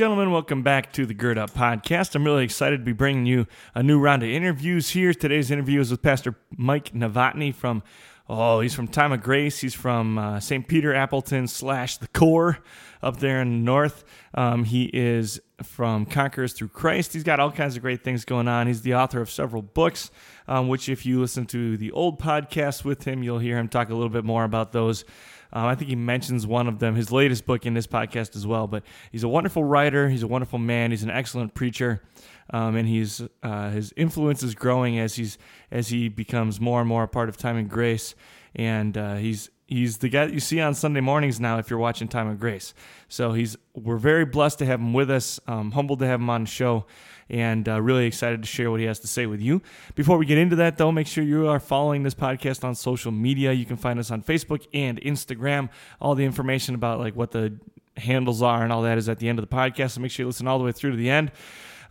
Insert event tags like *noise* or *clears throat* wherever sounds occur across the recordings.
gentlemen, welcome back to the Gird Up Podcast. I'm really excited to be bringing you a new round of interviews here. Today's interview is with Pastor Mike Novotny from, oh, he's from Time of Grace. He's from uh, St. Peter Appleton slash the core up there in the north. Um, he is from Conquerors Through Christ. He's got all kinds of great things going on. He's the author of several books, um, which, if you listen to the old podcast with him, you'll hear him talk a little bit more about those. Um, I think he mentions one of them, his latest book in this podcast as well. But he's a wonderful writer. He's a wonderful man. He's an excellent preacher, um, and he's uh, his influence is growing as he's as he becomes more and more a part of Time and Grace. And uh, he's he's the guy that you see on Sunday mornings now if you're watching Time of Grace. So he's we're very blessed to have him with us. Um, humbled to have him on the show and uh, really excited to share what he has to say with you. Before we get into that, though, make sure you are following this podcast on social media. You can find us on Facebook and Instagram. All the information about like what the handles are and all that is at the end of the podcast. So make sure you listen all the way through to the end.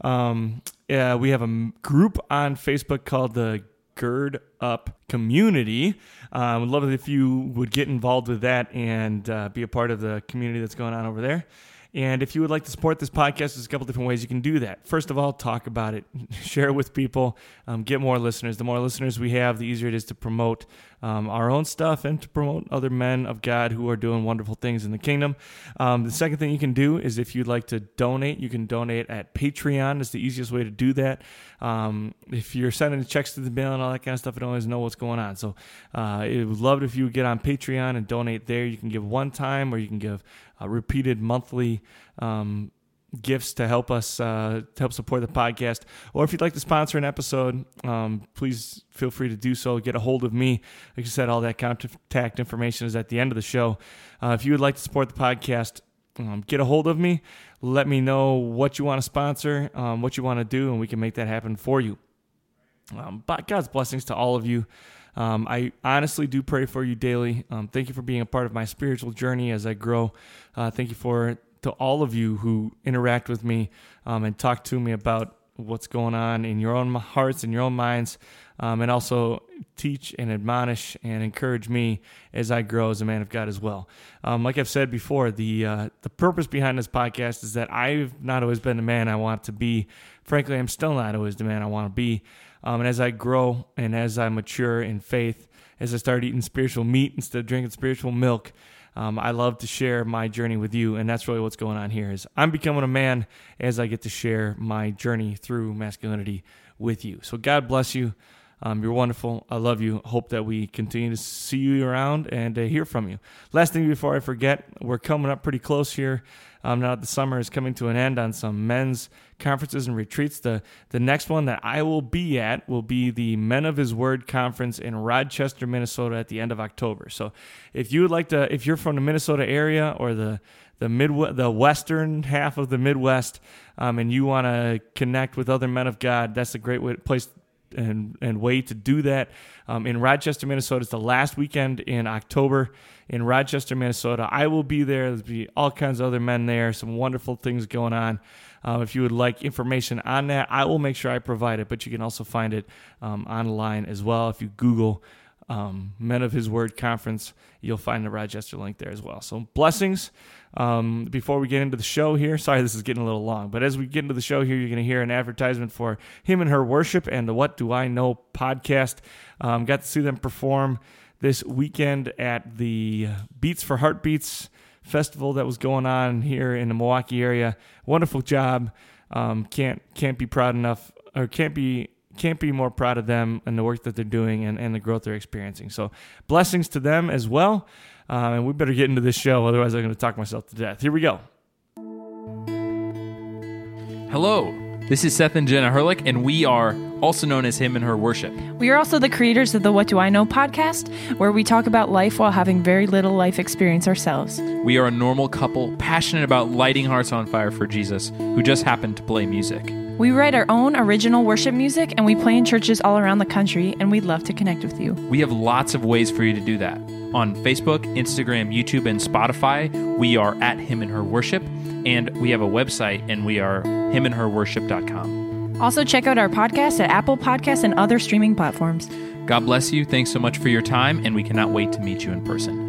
Um, we have a group on Facebook called the Gird Up Community. I um, would love it if you would get involved with that and uh, be a part of the community that's going on over there. And if you would like to support this podcast, there's a couple different ways you can do that. First of all, talk about it, *laughs* share it with people, um, get more listeners. The more listeners we have, the easier it is to promote um, our own stuff and to promote other men of God who are doing wonderful things in the kingdom. Um, the second thing you can do is if you'd like to donate, you can donate at Patreon. It's the easiest way to do that. Um, if you're sending checks to the mail and all that kind of stuff, I don't always know what's going on. So uh, I would love it if you would get on Patreon and donate there. You can give one time or you can give repeated monthly um, gifts to help us uh, to help support the podcast. Or if you'd like to sponsor an episode, um, please feel free to do so. Get a hold of me. Like I said, all that contact information is at the end of the show. Uh, if you would like to support the podcast, um, get a hold of me. Let me know what you want to sponsor, um, what you want to do, and we can make that happen for you. Um, but God's blessings to all of you. Um, I honestly do pray for you daily. Um, thank you for being a part of my spiritual journey as I grow. Uh, thank you for to all of you who interact with me um, and talk to me about what's going on in your own hearts and your own minds, um, and also teach and admonish and encourage me as I grow as a man of God as well. Um, like I've said before, the uh, the purpose behind this podcast is that I've not always been the man I want to be. Frankly, I'm still not always the man I want to be. Um, and as I grow and as I mature in faith, as I start eating spiritual meat instead of drinking spiritual milk, um, I love to share my journey with you, and that's really what's going on here. Is I'm becoming a man as I get to share my journey through masculinity with you. So God bless you. Um, you're wonderful. I love you. Hope that we continue to see you around and uh, hear from you. Last thing before I forget, we're coming up pretty close here. Um, now that the summer is coming to an end on some men's conferences and retreats, the the next one that I will be at will be the Men of His Word conference in Rochester, Minnesota, at the end of October. So, if you would like to, if you're from the Minnesota area or the the mid the western half of the Midwest, um, and you want to connect with other men of God, that's a great way, place and, and way to do that. Um, in Rochester, Minnesota, it's the last weekend in October in Rochester, Minnesota. I will be there. There'll be all kinds of other men there, some wonderful things going on. Um, if you would like information on that, I will make sure I provide it, but you can also find it um, online as well. If you Google um, Men of His Word Conference, you'll find the Rochester link there as well. So, blessings. Um, before we get into the show here, sorry this is getting a little long, but as we get into the show here, you're going to hear an advertisement for Him and Her Worship and the What Do I Know podcast. Um, got to see them perform this weekend at the Beats for Heartbeats festival that was going on here in the Milwaukee area. Wonderful job. Um, can't can't be proud enough or can't be can't be more proud of them and the work that they're doing and, and the growth they're experiencing. So blessings to them as well. Uh, and we better get into this show, otherwise I'm going to talk myself to death. Here we go. Hello, this is Seth and Jenna Herlick, and we are also known as Him and Her Worship. We are also the creators of the What Do I Know podcast, where we talk about life while having very little life experience ourselves. We are a normal couple passionate about lighting hearts on fire for Jesus, who just happened to play music. We write our own original worship music and we play in churches all around the country, and we'd love to connect with you. We have lots of ways for you to do that. On Facebook, Instagram, YouTube, and Spotify, we are at Him and Her Worship, and we have a website, and we are himandherworship.com. Also, check out our podcast at Apple Podcasts and other streaming platforms. God bless you. Thanks so much for your time, and we cannot wait to meet you in person.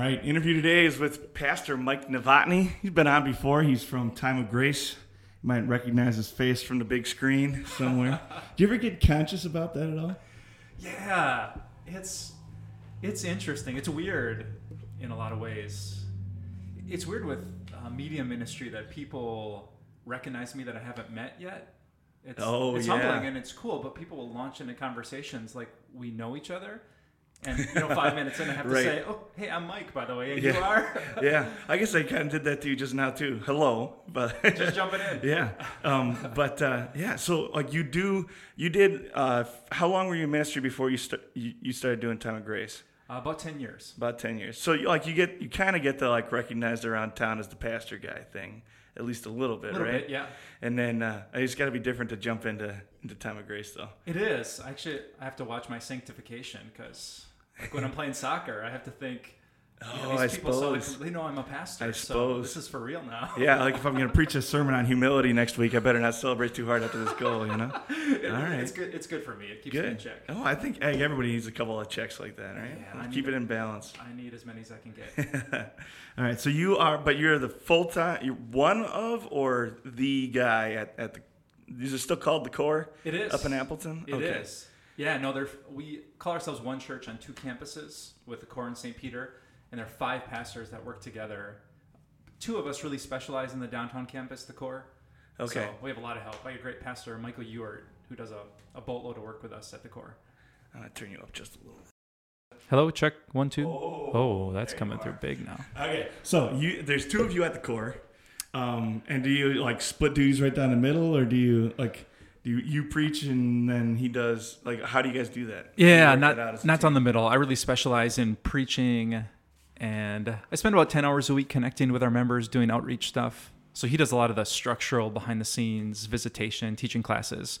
Right, interview today is with Pastor Mike Novotny. He's been on before. He's from Time of Grace. You might recognize his face from the big screen somewhere. *laughs* Do you ever get conscious about that at all? Yeah, it's it's interesting. It's weird in a lot of ways. It's weird with uh, media ministry that people recognize me that I haven't met yet. It's, Oh, it's yeah. humbling and it's cool, but people will launch into conversations like we know each other. And you know, five minutes in, I have to say, "Oh, hey, I'm Mike, by the way, and Yeah. you are." *laughs* yeah, I guess I kind of did that to you just now too. Hello, but Just jumping in. *laughs* yeah, um, but uh, yeah. So like you do, you did. Uh, how long were you in ministry before you st- you, you started doing Time of Grace? Uh, about ten years. About ten years. So like you get you kind of get the like recognized around town as the pastor guy thing, at least a little bit, A little right? bit, yeah. And then uh, it's got to be different to jump into into Time of Grace though. It is. Actually, I have to watch my sanctification because like when I'm playing soccer, I have to think. yeah, Oh, these I people saw the- suppose. they know I'm a pastor, I so suppose. this is for real now. *laughs* Yeah, like if I'm going to preach a sermon on humility next week, I better not celebrate too hard after this goal, you know? *laughs* It- All right. It's good. It's good for me. It keeps me in Good. check. Oh, I think hey, everybody needs a couple of checks like that, right? Yeah, Keep it in balance. I need as many as I can get. *laughs* All right, so you are, but you're the full time, you're one of or the guy at, at the, these are still called the core? It is Up in Appleton? It is. Yeah. No, they're we call ourselves one church on two campuses with the core in St. Peter, and there are five pastors that work together. Two of us really specialize in the downtown campus, the core. Okay. So we have a lot of help. I have a great pastor, Michael Ewart, who does a, a boatload of work with us at the core. I'm going to turn you up just a little. Hello, check one, two. Oh, Oh, that's coming through big now. Okay, so you there's two of you at the core, um, and do you like split duties right down the middle, or do you like do you, you preach and then he does like how do you guys do that? Yeah, not that out as a not on the middle. I really specialize in preaching, and I spend about ten hours a week connecting with our members, doing outreach stuff. So he does a lot of the structural, behind the scenes, visitation, teaching classes.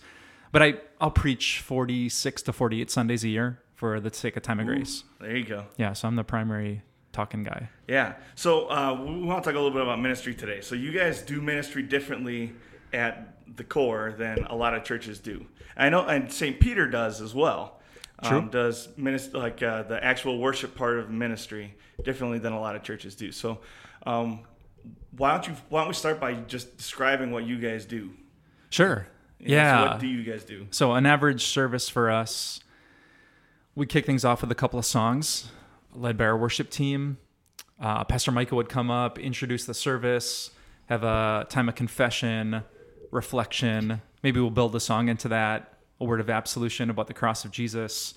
But I I'll preach forty six to forty eight Sundays a year for the sake of time of grace. There you go. Yeah, so I'm the primary talking guy. Yeah. So uh, we want to talk a little bit about ministry today. So you guys do ministry differently at the core than a lot of churches do. I know, and St. Peter does as well. True. Um, does minister like uh, the actual worship part of ministry differently than a lot of churches do. So um, why don't you why don't we start by just describing what you guys do? Sure. You know, so Yeah. what do you guys do? So an average service for us, we kick things off with a couple of songs, led by our worship team. Uh, Pastor Michael would come up, introduce the service, have a time of confession, reflection. Maybe we'll build a song into that, a word of absolution about the cross of Jesus,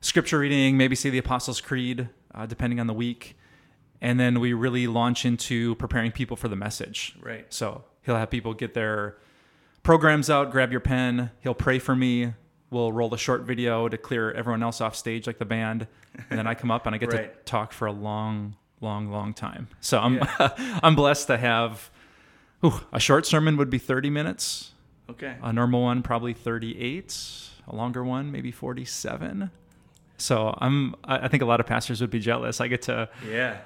scripture reading, maybe say the Apostles' Creed, uh, depending on the week. And then we really launch into preparing people for the message. Right. So he'll have people get their programs out, grab your pen. He'll pray for me. We'll roll a short video to clear everyone else off stage, like the band. And then I come up and I get *laughs* Right. to talk for a long, long, long time. So I'm Yeah. *laughs* I'm blessed to have. Ooh, a short sermon would be 30 minutes. Okay. A normal one probably 38. A longer one maybe 47. So I'm. I I think a lot of pastors would be jealous. I get to. Yeah.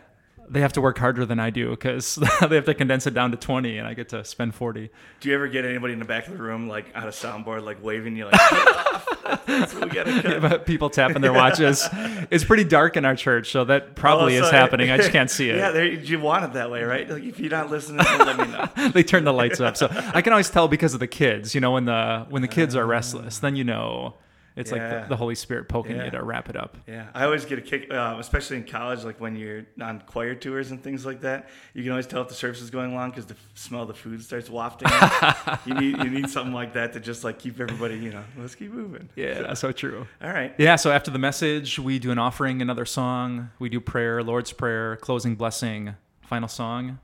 They have to work harder than I do because *laughs* they have to condense it down to 20, and I get to spend 40. Do you ever get anybody in the back of the room like out of soundboard like waving you like "Cut it off. *laughs* That's what we gotta *laughs* cut. But people tapping their watches. it's pretty dark in our church, so that probably Oh, is happening. I just can't see it. Yeah, you want it that way, right? Like if you're not listening, then let me know. they turn the lights up, so I can always tell because of the kids. You know, when the when the kids are restless, then you know it's like the, the Holy Spirit poking Yeah. you to wrap it up. Yeah, I always get a kick, uh, especially in college, like when you're on choir tours and things like that. You can always tell if the service is going long because the smell of the food starts wafting. *laughs* you need you need something like that to just like keep everybody, you know, let's keep moving. Yeah, that's so true. All right. Yeah, so after the message, we do an offering, another song. We do prayer, Lord's Prayer, closing blessing, final song,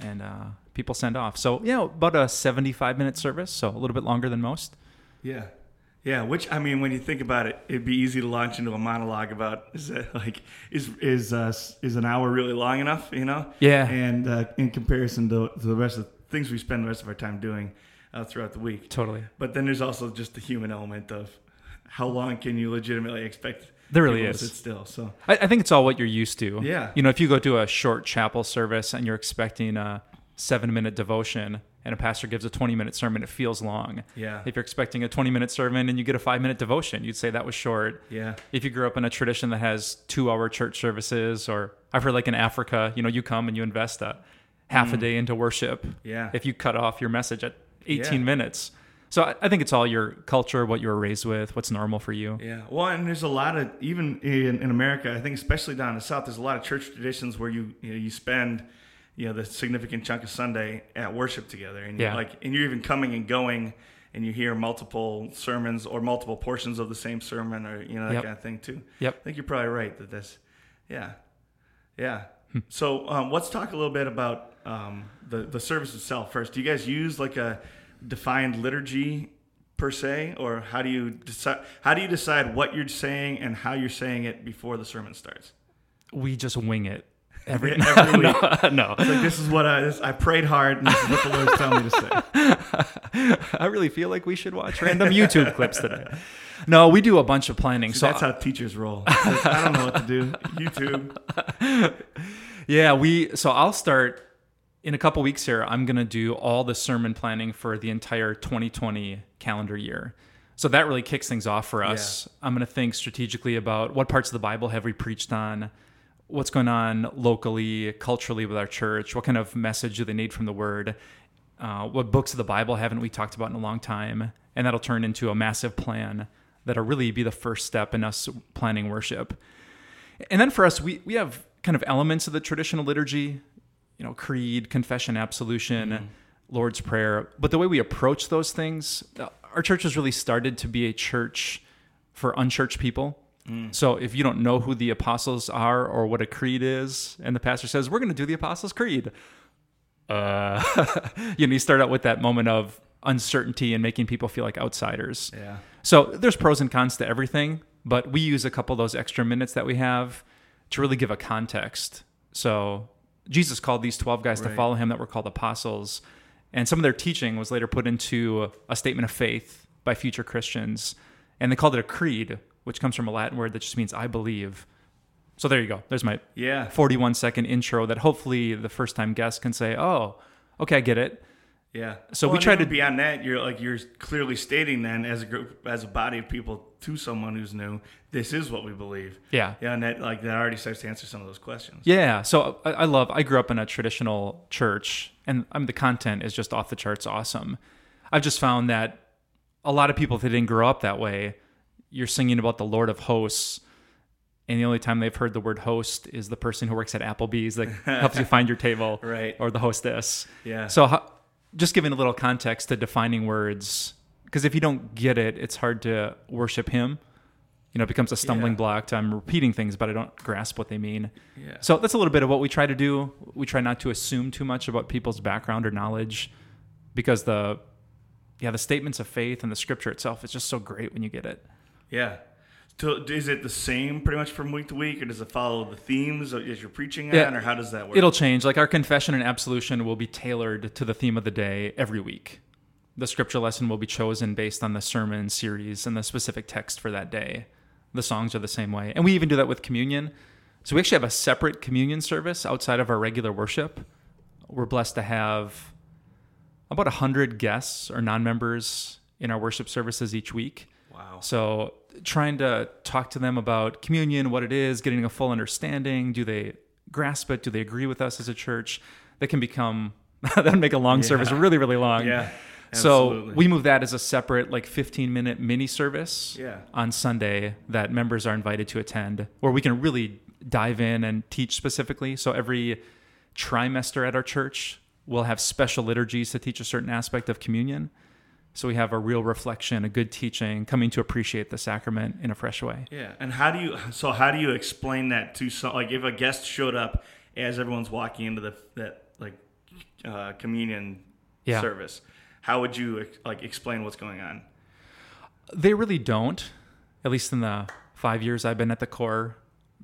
and uh, people send off. So, yeah, about a 75 minute service, so a little bit longer than most. Yeah. Yeah, which I mean, when you think about it, it'd be easy to launch into a monologue about is that *laughs* like is is uh, is an hour really long enough? You know? Yeah. And uh, in comparison to, to the rest of the things we spend the rest of our time doing uh, throughout the week. Totally. But then there's also just the human element of how long can you legitimately expect? There really is. sit still. So I, I think it's all what you're used to. Yeah. You know, if you go to a short chapel service and you're expecting a seven minute devotion and a pastor gives a 20 minute sermon, it feels long. Yeah. If you're expecting a 20 minute sermon and you get a five minute devotion, you'd say that was short. yeah, If you grew up in a tradition that has two hour church services, or I've heard like in Africa, you know, you come and you invest a half a day into worship. Mm. Yeah. If you cut off your message at 18 Yeah. minutes. So I, I think it's all your culture, what you were raised with, what's normal for you. Yeah. Well, and there's a lot of even in, in America, I think especially down in the South, there's a lot of church traditions where you you, know, you spend you know the significant chunk of Sunday at worship together, and Yeah. you're like, and you're even coming and going, and you hear multiple sermons or multiple portions of the same sermon, or you know that Yep. kind of thing too. Yep. I think you're probably right that this, yeah, yeah. Hmm. so um, let's talk a little bit about um, the the service itself first. Do you guys use like a defined liturgy per se, or how do you decide? How do you decide what you're saying and how you're saying it before the sermon starts? We just wing it. Every, Every *laughs* week. *laughs* no. It's like this is what I this, I prayed hard, and this is what the Lord's telling me to say. *laughs* I really feel like we should watch random YouTube clips today. No, we do a bunch of planning. See, so that's how teachers roll. Like, I don't know what to do. YouTube. yeah, we. So I'll start in a couple weeks here. I'm gonna do all the sermon planning for the entire 2020 calendar year. So that really kicks things off for us. I'm gonna think strategically about what parts of the Bible have we preached on, what's going on locally, culturally with our church, what kind of message do they need from the Word, uh, what books of the Bible haven't we talked about in a long time, and that'll turn into a massive plan that'll really be the first step in us planning worship. And then for us, we, we have kind of elements of the traditional liturgy, you know, creed, confession, absolution, Lord's Prayer. But the way we approach those things, our church has really started to be a church for unchurched people. So if you don't know who the apostles are or what a creed is, and the pastor says, we're going to do the Apostles' Creed, uh, *laughs* you know, you start out with that moment of uncertainty and making people feel like outsiders. Yeah. So there's pros and cons to everything, but we use a couple of those extra minutes that we have to really give a context. So Jesus called these 12 guys to follow him that were called apostles, and some of their teaching was later put into a statement of faith by future Christians, and they called it a creed, which comes from a Latin word that just means I believe. So there you go. There's my Yeah. 41 second intro that hopefully the first time guest can say, "Oh, okay, I get it." Yeah. So Well, we try to- beyond that. You're like you're clearly stating then as a group, as a body of people to someone who's new, this is what we believe. Yeah. Yeah, and that like that already starts to answer some of those questions. Yeah, so I, I love. I grew up in a traditional church, and I mean the content is just off the charts awesome. I've just found that a lot of people that didn't grow up that way, you're singing about the Lord of Hosts, and the only time they've heard the word host is the person who works at Applebee's that *laughs* helps you find your table, Right. Or the hostess. Yeah. So ho- just giving a little context to defining words, because if you don't get it, it's hard to worship Him. You know, it becomes a stumbling Yeah. block to I'm repeating things, but I don't grasp what they mean. Yeah. So that's a little bit of what we try to do. We try not to assume too much about people's background or knowledge because the yeah, the statements of faith and the scripture itself is just so great when you get it. Yeah. So is it the same pretty much from week to week, or does it follow the themes as you're preaching Yeah. on, or how does that work? It'll change. Like our confession and absolution will be tailored to the theme of the day every week. The scripture lesson will be chosen based on the sermon series and the specific text for that day. The songs are the same way. And we even do that with communion. So we actually have a separate communion service outside of our regular worship. We're blessed to have about 100 guests or non members in our worship services each week. Wow. So trying to talk to them about communion, what it is, getting a full understanding. Do they grasp it? Do they agree with us as a church? That can become *laughs* that would make a long service Yeah. really, really long. Yeah. So we move that as a separate like 15 minute mini service Yeah. on Sunday that members are invited to attend where we can really dive in and teach specifically. So every trimester at our church, we'll have special liturgies to teach a certain aspect of communion. So we have a real reflection, a good teaching, coming to appreciate the sacrament in a fresh way. Yeah, and how do you? So how do you explain that to some? Like, if a guest showed up as everyone's walking into the that like uh, communion Yeah. service, how would you like explain what's going on? They really don't. At least in the five years I've been at the core,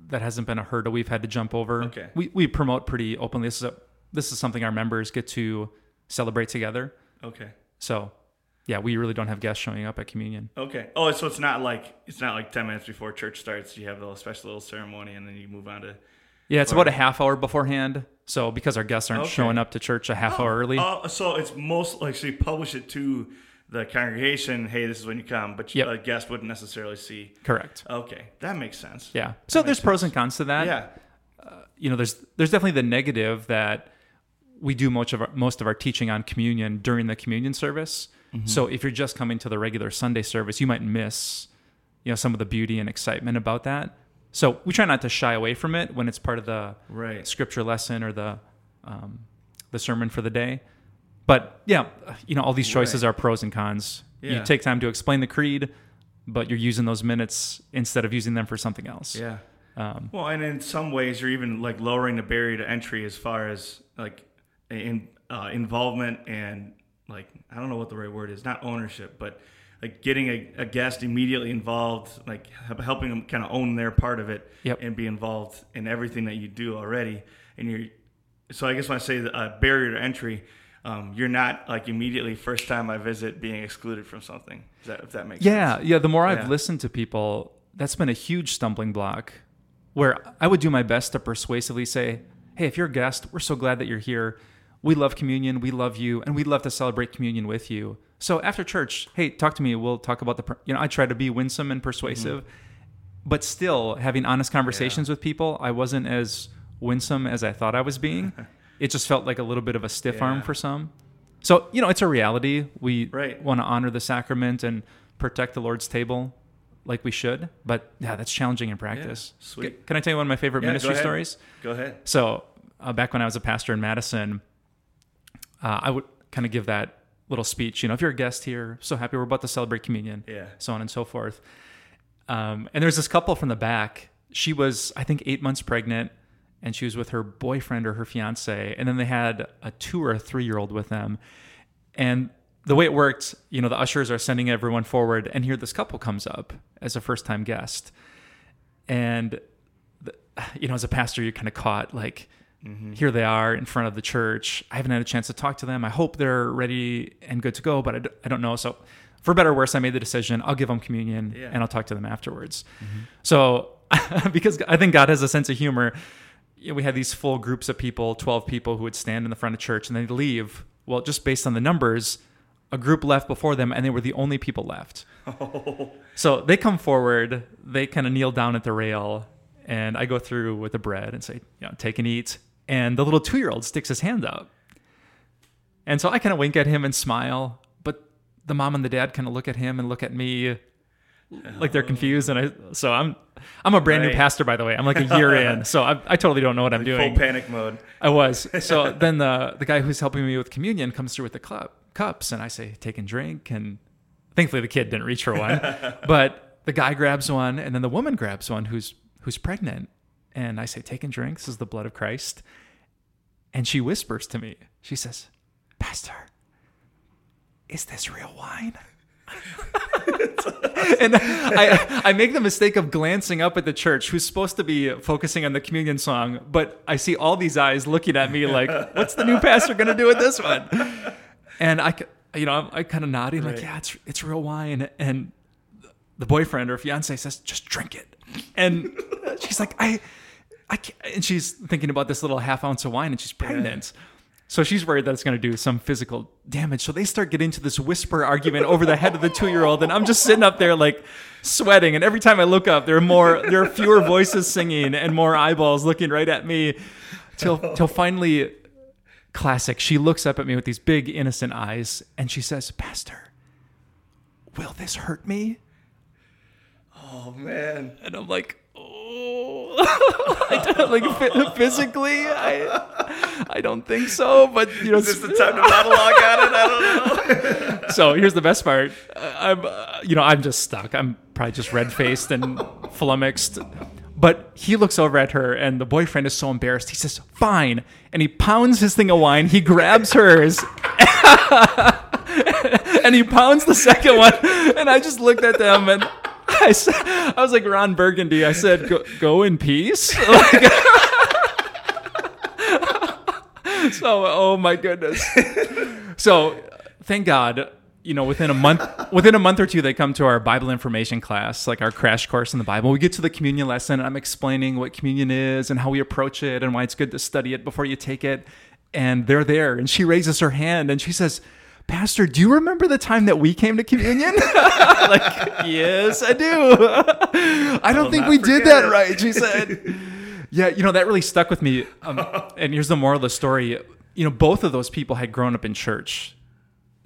that hasn't been a hurdle we've had to jump over. Okay. We we promote pretty openly. This is a, this is something our members get to celebrate together. Okay. So, yeah, we really don't have guests showing up at communion. Okay. Oh, so it's not like it's not like ten minutes before church starts. You have the special little ceremony, and then you move on to. Yeah, it's about a half hour beforehand. So because our guests aren't Okay. showing up to church a half oh, hour early. Oh, so it's most like so you publish it to the congregation. Hey, this is when you come, but Yep. a guest wouldn't necessarily see. Correct. Okay, that makes sense. Yeah. So there's pros and cons to that. Yeah. Uh, you know, there's there's definitely the negative that we do much of our, most of our teaching on communion during the communion service. Mm-hmm. So if you're just coming to the regular Sunday service, you might miss, you know, some of the beauty and excitement about that. So we try not to shy away from it when it's part of the Right. scripture lesson or the um, the sermon for the day. But yeah, you know, all these choices Right. are pros and cons. Yeah. You take time to explain the creed, but you're using those minutes instead of using them for something else. Yeah. Um, Well, and in some ways, you're even like lowering the barrier to entry as far as like in uh, involvement and like I don't know what the right word is, not ownership, but like getting a, a guest immediately involved, like helping them kind of own their part of it Yep. and be involved in everything that you do already. And you're so I guess when I say the uh, barrier to entry. Um, you're not like immediately first time I visit being excluded from something. Is that if that makes Yeah, sense? yeah. Yeah. The more I've listened to people, that's been a huge stumbling block. Where I would do my best to persuasively say, "Hey, if you're a guest, we're so glad that you're here. We love communion. We love you, and we'd love to celebrate communion with you. So after church, hey, talk to me. We'll talk about the. per-" You know, I try to be winsome and persuasive, but still having honest conversations with people. I wasn't as winsome as I thought I was being. *laughs* it just felt like a little bit of a stiff arm for some. So you know, it's a reality. We Right. want to honor the sacrament and protect the Lord's table like we should. But yeah, that's challenging in practice. Yeah, sweet. C- Can I tell you one of my favorite Yeah, ministry ahead. stories? Go ahead. So uh, back when I was a pastor in Madison, uh, I would kind of give that little speech. You know, if you're a guest here, so happy we're about to celebrate communion, Yeah. so on and so forth. Um, and there's this couple from the back. She was, I think, eight months pregnant, and she was with her boyfriend or her fiance, and then they had a two or a three year old with them. And the way it worked, you know, the ushers are sending everyone forward, and here this couple comes up as a first time guest. And, the, you know, as a pastor, you're kind of caught like, Mm-hmm. here they are in front of the church. I haven't had a chance to talk to them. I hope they're ready and good to go, but I, d- I don't know. So, for better or worse, I made the decision. I'll give them communion Yeah. and I'll talk to them afterwards. Mm-hmm. So, *laughs* because I think God has a sense of humor, you know, we had these full groups of people, 12 people who would stand in the front of church and they'd leave. Well, just based on the numbers, a group left before them and they were the only people left. *laughs* So they come forward, they kind of kneel down at the rail, and I go through with the bread and say, you know, take and eat. And the little two year old sticks his hand up. And so I kind of wink at him and smile, but the mom and the dad kind of look at him and look at me like they're confused. And I, so I'm, I'm a brand new pastor, by the way. I'm like a year *laughs* in, so I, I totally don't know what I'm doing. Full panic mode. I was. *laughs* So then the the guy who's helping me with communion comes through with the cup cups, and I say, "Take and drink." And thankfully, the kid didn't reach for one, *laughs* but the guy grabs one, and then the woman grabs one who's who's pregnant, and I say, "Take and drink. This is the blood of Christ." And she whispers to me. She says, "Pastor, is this real wine?" *laughs* and I, I make the mistake of glancing up at the church who's supposed to be focusing on the communion song, but I see all these eyes looking at me like, what's the new pastor going to do with this one? And I, you know, I'm I kind of nodding like, yeah, it's, it's real wine. And the boyfriend or fiance says, just drink it. And she's like, I, I can't. And she's thinking about this little half ounce of wine and she's pregnant. So she's worried that it's going to do some physical damage. So they start getting into this whisper argument over the head of the two year old. And I'm just sitting up there like sweating. And every time I look up, there are more, there are fewer voices singing and more eyeballs looking right at me till, till finally, classic. She looks up at me with these big innocent eyes and she says, Pastor, will this hurt me? Oh man. And I'm like, *laughs* I don't, like phy- physically, I, I don't think so. But you know, Is this the time to monologue on it? I don't know. *laughs* so here's the best part. Uh, I'm, uh, you know, I'm just stuck. I'm probably just red faced and flummoxed. But he looks over at her, and the boyfriend is so embarrassed. He says, "Fine," and he pounds his thing of wine. He grabs hers. *laughs* and he pounds the second one, and I just looked at them and *laughs* I said, I was like Ron Burgundy. I said, "Go, go in peace." *laughs* Like- *laughs* so, oh my goodness. So, thank God, you know, within a month, within a month or two, they come to our Bible information class, like our crash course in the Bible. We get to the communion lesson, and I'm explaining what communion is and how we approach it and why it's good to study it before you take it. And they're there, and she raises her hand and she says, Pastor, do you remember the time that we came to communion? *laughs* like, yes, I do. *laughs* I don't will think we did that it. right. She said. *laughs* Yeah, you know that really stuck with me. Um, and here's the moral of the story. You know, both of those people had grown up in church,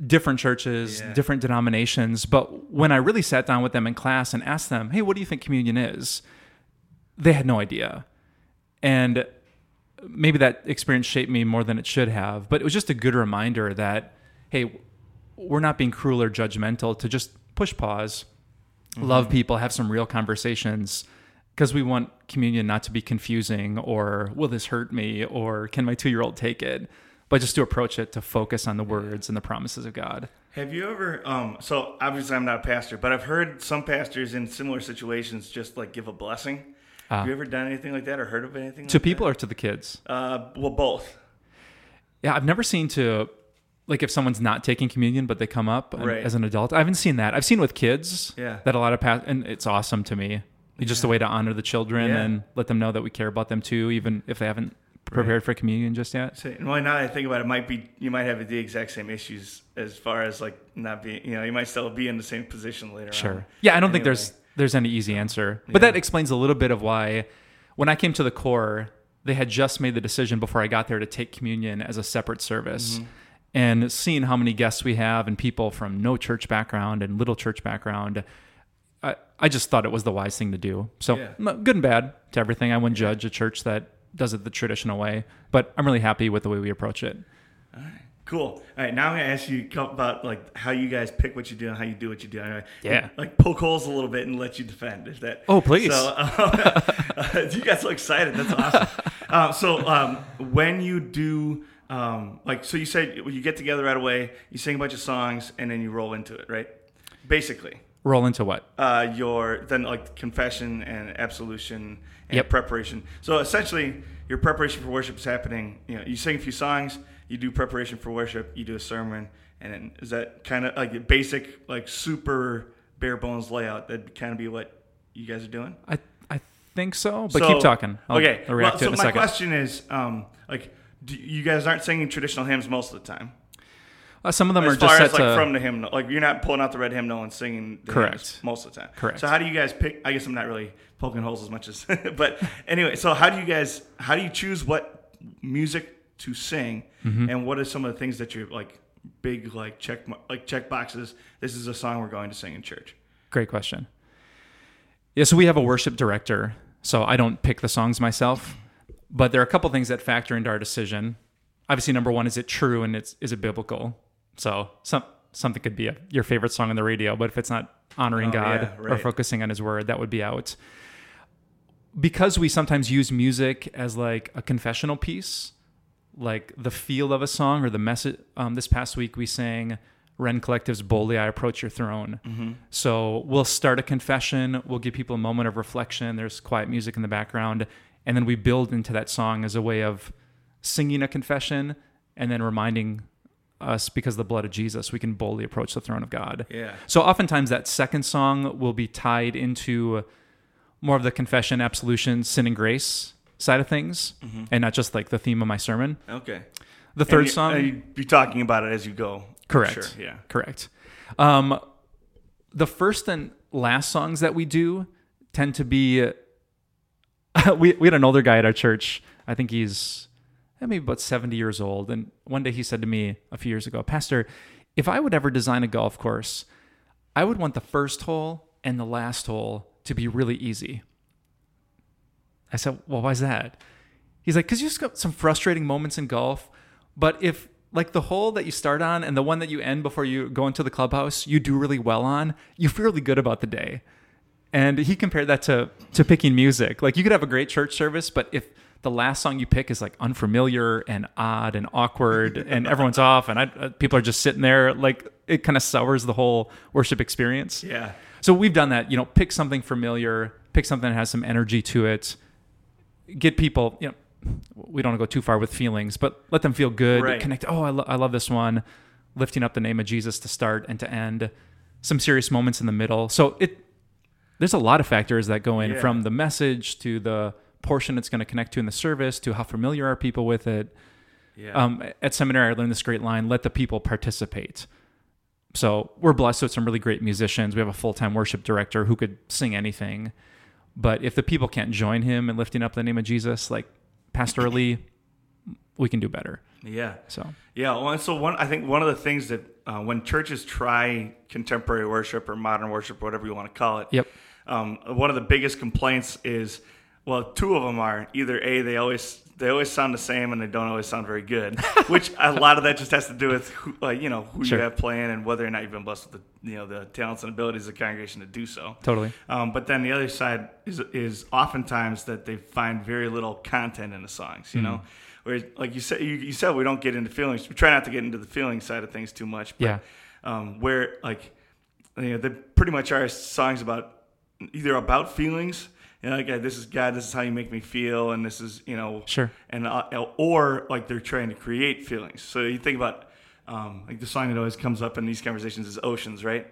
different churches, Yeah. different denominations. But when I really sat down with them in class and asked them, "Hey, what do you think communion is?" They had no idea, and maybe that experience shaped me more than it should have. But it was just a good reminder that, hey, we're not being cruel or judgmental. To just push pause, love people, have some real conversations because we want communion not to be confusing or will this hurt me or can my two year old take it, but just to approach it to focus on the words and the promises of God. Have you ever? Um, so obviously, I'm not a pastor, but I've heard some pastors in similar situations just like give a blessing. Ah. Have you ever done anything like that or heard of anything To like people or to the kids? Uh, well, both. Yeah, I've never seen to like if someone's not taking communion but they come up and- Right. as an adult. I haven't seen that. I've seen with kids. Yeah. That a lot of past and it's awesome to me. It's just a way to honor the children Yeah. and let them know that we care about them too, even if they haven't prepared for communion just yet. So, well, now that I think about it, it might be you might have the exact same issues as far as like not being. You know, you might still be in the same position later. on. Sure. Yeah, I don't think there's there's any easy answer. But that explains a little bit of why when I came to the core, they had just made the decision before I got there to take communion as a separate service. Mm-hmm. And seeing how many guests we have and people from no church background and little church background, I, I just thought it was the wise thing to do. So Yeah. good and bad to everything. I wouldn't judge a church that does it the traditional way, but I'm really happy with the way we approach it. all right Cool. All right, now I'm gonna ask you about like how you guys pick what you do and how you do what you do. Gonna, Yeah. Like poke holes a little bit and let you defend. If that. Oh, please. So *laughs* uh, *laughs* you got so excited. That's awesome. um, *laughs* so um, when you do. Um, like so, you said you get together right away, you sing a bunch of songs, and then you roll into it, right? Basically, Roll into what? uh, your then like confession and absolution and Yep. preparation. So essentially, your preparation for worship is happening. You know, you sing a few songs, you do preparation for worship, you do a sermon, and then is that kind of like a basic, like super bare bones layout? That'd kind of be what you guys are doing. I I think so, but So- keep talking. I'll, okay. I'll react well, to so it in a my second. question is, um, like, do, you guys aren't singing traditional hymns most of the time. Uh, some of them as are just set as like to from the hymnal, like you're not pulling out the red hymnal and singing the Correct. most of the time. Correct. So how do you guys pick? I guess I'm not really poking holes as much as, *laughs* but anyway. So how do you guys? How do you choose what music to sing, Mm-hmm. and what are some of the things that you're like big like check like check boxes? This is a song we're going to sing in church. Great question. Yeah, so we have a worship director, so I don't pick the songs myself, but there are a couple things that factor into our decision. Obviously, number one is it true and it's is it biblical? So some something could be a, your favorite song on the radio, but if it's not honoring Oh, God yeah, or focusing on His Word, that would be out. Because we sometimes use music as like a confessional piece, like the feel of a song or the message. Um, this past week we sang Rend Collective's "Boldly I Approach Your Throne." So we'll start a confession. We'll give people a moment of reflection. There's quiet music in the background, and then we build into that song as a way of singing a confession and then reminding us because of the blood of Jesus, we can boldly approach the throne of God. Yeah. So oftentimes that second song will be tied into more of the confession, absolution, sin and grace side of things, and not just like the theme of my sermon. Okay. The third And you- song, and you'd be talking about it as you go. correct? Sure. Yeah. correct. Um, the first and last songs that we do tend to be. *laughs* we we had an older guy at our church. I think he's maybe about seventy years old, and one day he said to me a few years ago, Pastor, if I would ever design a golf course, I would want the first hole and the last hole to be really easy. I said, Well, why's that? He's like, Because you just got some frustrating moments in golf, but if like the hole that you start on and the one that you end before you go into the clubhouse, you do really well on, you feel really good about the day. And he compared that to to picking music. Like you could have a great church service, but if the last song you pick is like unfamiliar and odd and awkward *laughs* and everyone's off and I, uh, people are just sitting there like it kind of sours the whole worship experience Yeah. so we've done that you know pick something familiar pick something that has some energy to it get people you know we don't want to go too far with feelings but let them feel good Right. connect oh I, lo- I love this one lifting up the name of jesus to start and to end some serious moments in the middle so it there's a lot of factors that go in Yeah. from the message to the portion it's going to connect to in the service to how familiar are people with it Yeah. um, at seminary, I learned this great line: "Let the people participate." So we're blessed with some really great musicians. We have a full-time worship director who could sing anything, but if the people can't join him in lifting up the name of Jesus, like pastorally, we can do better. Yeah. So Yeah, well, and so one, I think one of the things that uh, when churches try contemporary worship or modern worship, whatever you want to call it, Yep. um, one of the biggest complaints is, well, two of them are either a they always they always sound the same and they don't always sound very good, *laughs* which a lot of that just has to do with who, like you know who Sure. you have playing and whether or not you've been blessed with the you know the talents and abilities of the congregation to do so. totally. Um, but then the other side is is oftentimes that they find very little content in the songs. You know, where like you said, you, you said we don't get into feelings. We try not to get into the feeling side of things too much. But, Yeah. Um, where like you know they pretty much are songs about either about feelings. You know, like this is God. This is how you make me feel, and this is you know Sure. and uh, or like they're trying to create feelings. So you think about um, like the song that always comes up in these conversations is "Oceans," right?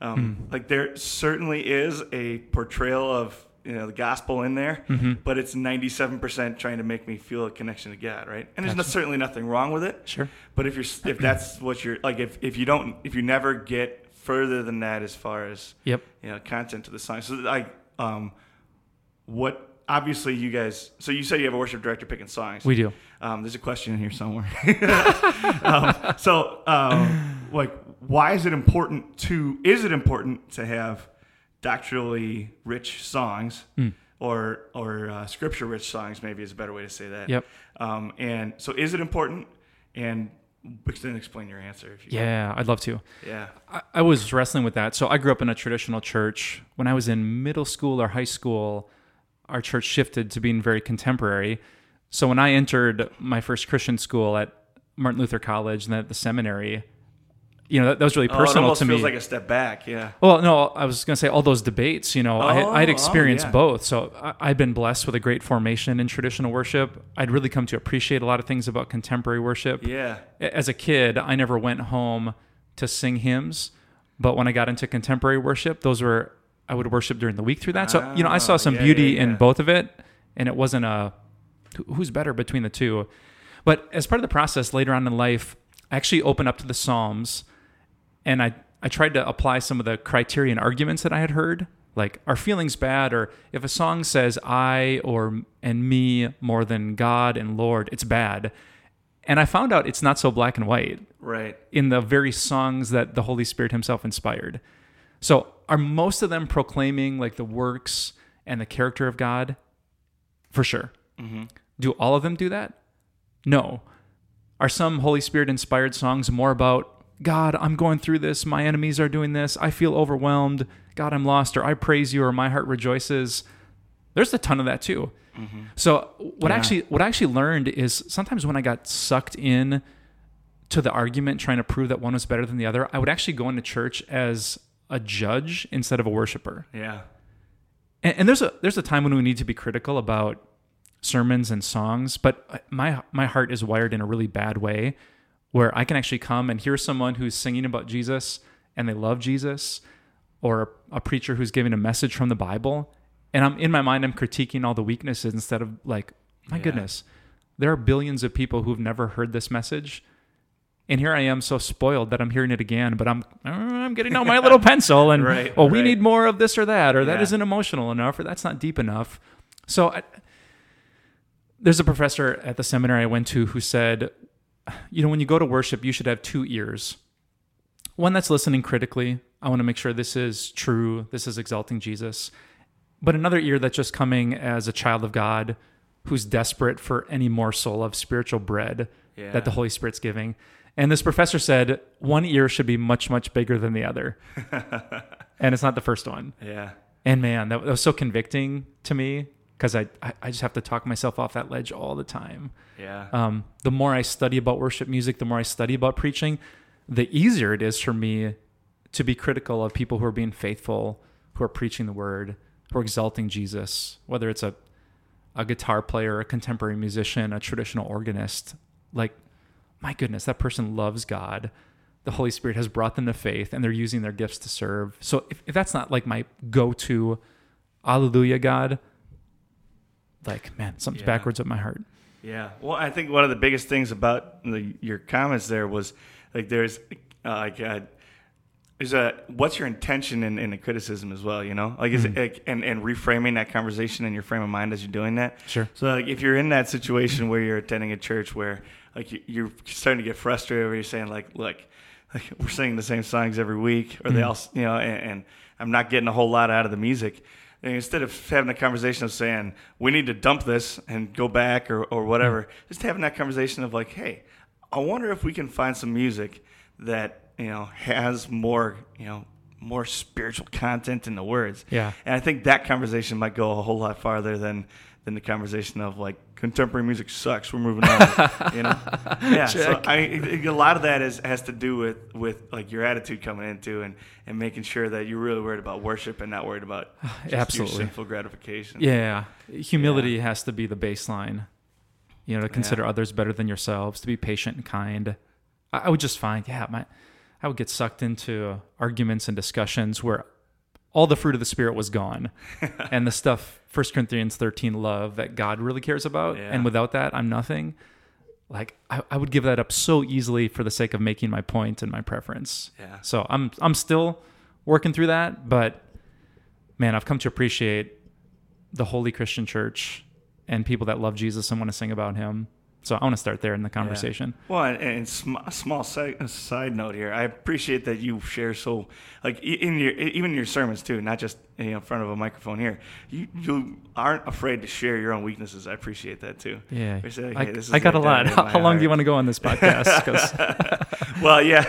Um, Like there certainly is a portrayal of you know the gospel in there, but it's ninety seven percent trying to make me feel a connection to God, right? And there's no, certainly nothing wrong with it. Sure. But if you're if that's what you're like, if if you don't if you never get further than that as far as Yep. you know content to the song, so like um, what obviously you guys. So you say you have a worship director picking songs. We do. Um, there's a question in here somewhere. *laughs* um, so, um, like, why is it important to? Is it important to have doctrinally rich songs, Hmm. or or uh, scripture rich songs? Maybe is a better way to say that. Yep. Um, and so, is it important? And then explain your answer if you. Yeah, I'd love to. Yeah. I, I was wrestling with that. So I grew up in a traditional church. When I was in middle school or high school, our church shifted to being very contemporary. So when I entered my first Christian school at Martin Luther College and then at the seminary, you know, that, that was really Oh, it personal almost to me. feels like a step back. Yeah. Well, no, I was going to say all those debates, you know, I, had- I had Oh, oh, experienced yeah. both. So I, I'd been blessed with a great formation in traditional worship. I'd really come to appreciate a lot of things about contemporary worship. Yeah. As a kid, I never went home to sing hymns, but when I got into contemporary worship, those were, I would worship during the week through that. So, you know, I saw Ah, some yeah, beauty yeah, in both of it, and it wasn't a who's better between the two. But as part of the process later on in life, I actually opened up to the Psalms and I, I tried to apply some of the criterion arguments that I had heard, like are feelings bad, or if a song says I or and me more than God and Lord, it's bad. And I found out it's not so black and white Right. in the very songs that the Holy Spirit Himself inspired. So are most of them proclaiming like the works and the character of God? For sure. Mm-hmm. Do all of them do that? No. Are some Holy Spirit inspired songs more about God, I'm going through this, my enemies are doing this, I feel overwhelmed, God, I'm lost, or I praise you, or my heart rejoices? There's a ton of that too. Mm-hmm. So what I Yeah. actually what I actually learned is sometimes when I got sucked in to the argument trying to prove that one was better than the other, I would actually go into church as a judge instead of a worshiper. Yeah. And, and there's a there's a time when we need to be critical about sermons and songs, but uh, my my heart is wired in a really bad way where I can actually come and hear someone who's singing about Jesus and they love Jesus or a, preacher who's giving a message from the Bible and I'm in my mind I'm critiquing all the weaknesses instead of like my Yeah. goodness there are billions of people who've never heard this message and here I am so spoiled that I'm hearing it again, but I'm uh, I'm getting out my little *laughs* pencil and Right, oh we right. need more of this or that or that Yeah. isn't emotional enough or that's not deep enough. So I, there's a professor at the seminary I went to who said, you know, when you go to worship, you should have two ears. One that's listening critically. I want to make sure this is true. This is exalting Jesus. But another ear that's just coming as a child of God who's desperate for any morsel of spiritual bread Yeah. that the Holy Spirit's giving. And this professor said one ear should be much, much bigger than the other. *laughs* and it's not the first one. Yeah. And man, that, that was so convicting to me because I, I just have to talk myself off that ledge all the time. Yeah. Um, the more I study about worship music, the more I study about preaching, the easier it is for me to be critical of people who are being faithful, who are preaching the word, who are exalting Jesus, whether it's a a guitar player, a contemporary musician, a traditional organist. Like, my goodness, that person loves God. The Holy Spirit has brought them to faith and they're using their gifts to serve. So if, if that's not like my go to, Alleluia, God, like, man, something's Yeah. backwards with my heart. Yeah. Well, I think one of the biggest things about the, your comments there was like there's uh, like uh, is a what's your intention in, in the criticism as well, you know? Like is it like, and and reframing that conversation in your frame of mind as you're doing that. Sure. So like if you're in that situation where you're attending a church where like you- you're starting to get frustrated where you're saying like look like we're singing the same songs every week or they all you know and, and I'm not getting a whole lot out of the music. And instead of having a conversation of saying we need to dump this and go back or, or whatever, mm-hmm. just having that conversation of like, hey, I wonder if we can find some music that you know has more you know more spiritual content in the words. Yeah. And I think that conversation might go a whole lot farther than than the conversation of like contemporary music sucks. We're moving on. you know. *laughs* Yeah. So Check. I it- a lot of that is has to do with with like your attitude coming into and and making sure that you're really worried about worship and not worried about *sighs* Absolutely. sinful gratification. Yeah, humility has to be the baseline. You know, to consider Yeah. others better than yourselves, to be patient and kind. I, I would just find, yeah, my, I would get sucked into arguments and discussions where all the fruit of the spirit was gone, *laughs* and the stuff, 1 Corinthians thirteen, love that God really cares about, Yeah. and without that, I'm nothing. Like I, I would give that up so easily for the sake of making my point and my preference. Yeah. So I'm I'm still working through that, but man, I've come to appreciate the holy Christian church and people that love Jesus and want to sing about him. So I want to start there in the conversation. Well, and, and sm- a small side, side note here, I appreciate that you share so like in your even in your sermons too, not just you know, in front of a microphone here. You you aren't afraid to share your own weaknesses. I appreciate that too. Yeah, I, I got a lot. How, long do you want to go on this podcast? *laughs* Well, yeah,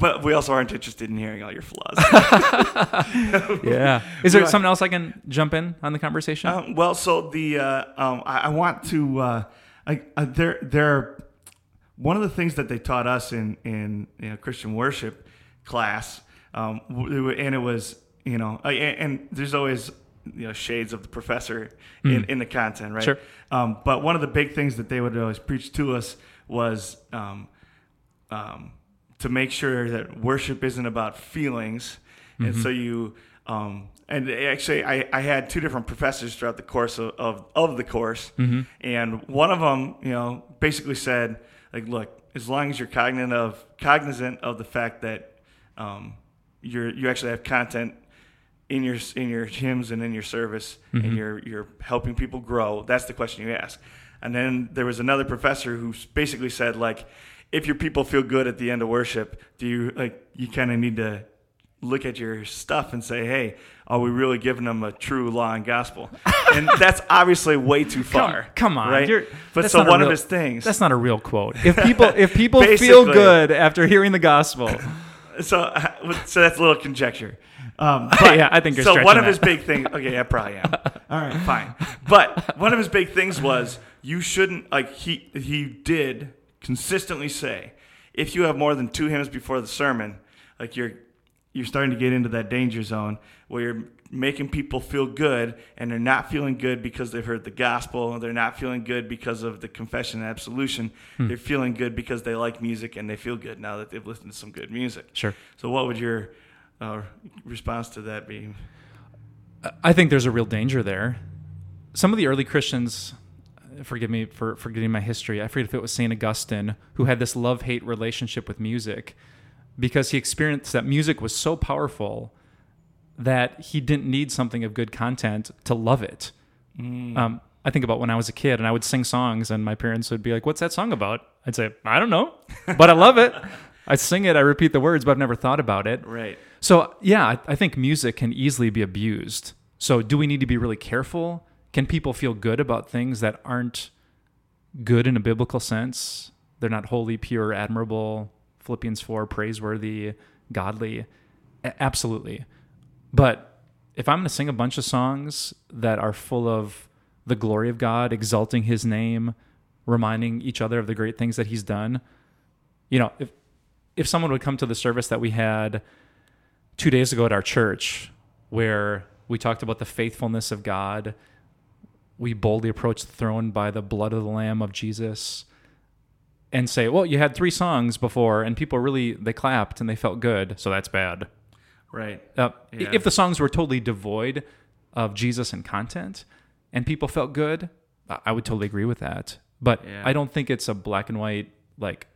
but we also aren't interested in hearing all your flaws. *laughs* yeah, is there Yeah. *laughs* something else I can jump in on the conversation? Um, well, so the uh, um, I, I want to uh, I, I, there there one of the things that they taught us in in you know, Christian worship class, um, and it was you know, and and there's always you know shades of the professor in, in the content, right? Sure. Um, but one of the big things that they would always preach to us was um, um, to make sure that worship isn't about feelings, and so you. Um, and actually, I, I had two different professors throughout the course of, of, of the course, and one of them, you know, basically said, like, look, as long as you're cognizant of cognizant of the fact that um, you're you actually have content in your in your hymns and in your service, and you're you're helping people grow. That's the question you ask. And then there was another professor who basically said, like, if your people feel good at the end of worship, do you like you kind of need to look at your stuff and say, hey, are we really giving them a true law and gospel? *laughs* and that's obviously way too far. come on, right? you're- but so one of his things. That's not a real quote. If *laughs* people if people feel good after hearing the gospel, *laughs* so so that's a little conjecture. Um, but, Yeah, I think so. One of his big things. Okay, I probably am. All right, fine. But one of his big things was you shouldn't like he he did consistently say if you have more than two hymns before the sermon, like you're you're starting to get into that danger zone where you're making people feel good and they're not feeling good because they've heard the gospel they're not feeling good because of the confession and absolution Hmm. they're feeling good because they like music and they feel good now that they've listened to some good music Sure. so what would your uh, response to that be I think there's a real danger there. Some of the early Christians, forgive me for forgetting my history. I forget if it was Saint Augustine who had this love-hate relationship with music because he experienced that music was so powerful that he didn't need something of good content to love it. Um, I think about when I was a kid and I would sing songs and my parents would be like, "What's that song about?" I'd say, "I don't know, but I love it." *laughs* I sing it, I repeat the words, but I've never thought about it. right So yeah, I, I think music can easily be abused. So do we need to be really careful? Can people feel good about things that aren't good in a biblical sense? They're not holy, pure, admirable. Philippians four, praiseworthy, godly. A- absolutely. But if I'm going to sing a bunch of songs that are full of the glory of God, exalting his name, reminding each other of the great things that he's done. You know, if if someone would come to the service that we had 2 days ago at our church where we talked about the faithfulness of God, we boldly approach the throne by the blood of the lamb of Jesus and say, "Well, you had 3 songs before and people really they clapped and they felt good, so that's bad." Right. Uh, Yeah. If the songs were totally devoid of Jesus and content, and people felt good, I would totally agree with that. But Yeah. I don't think it's a black and white like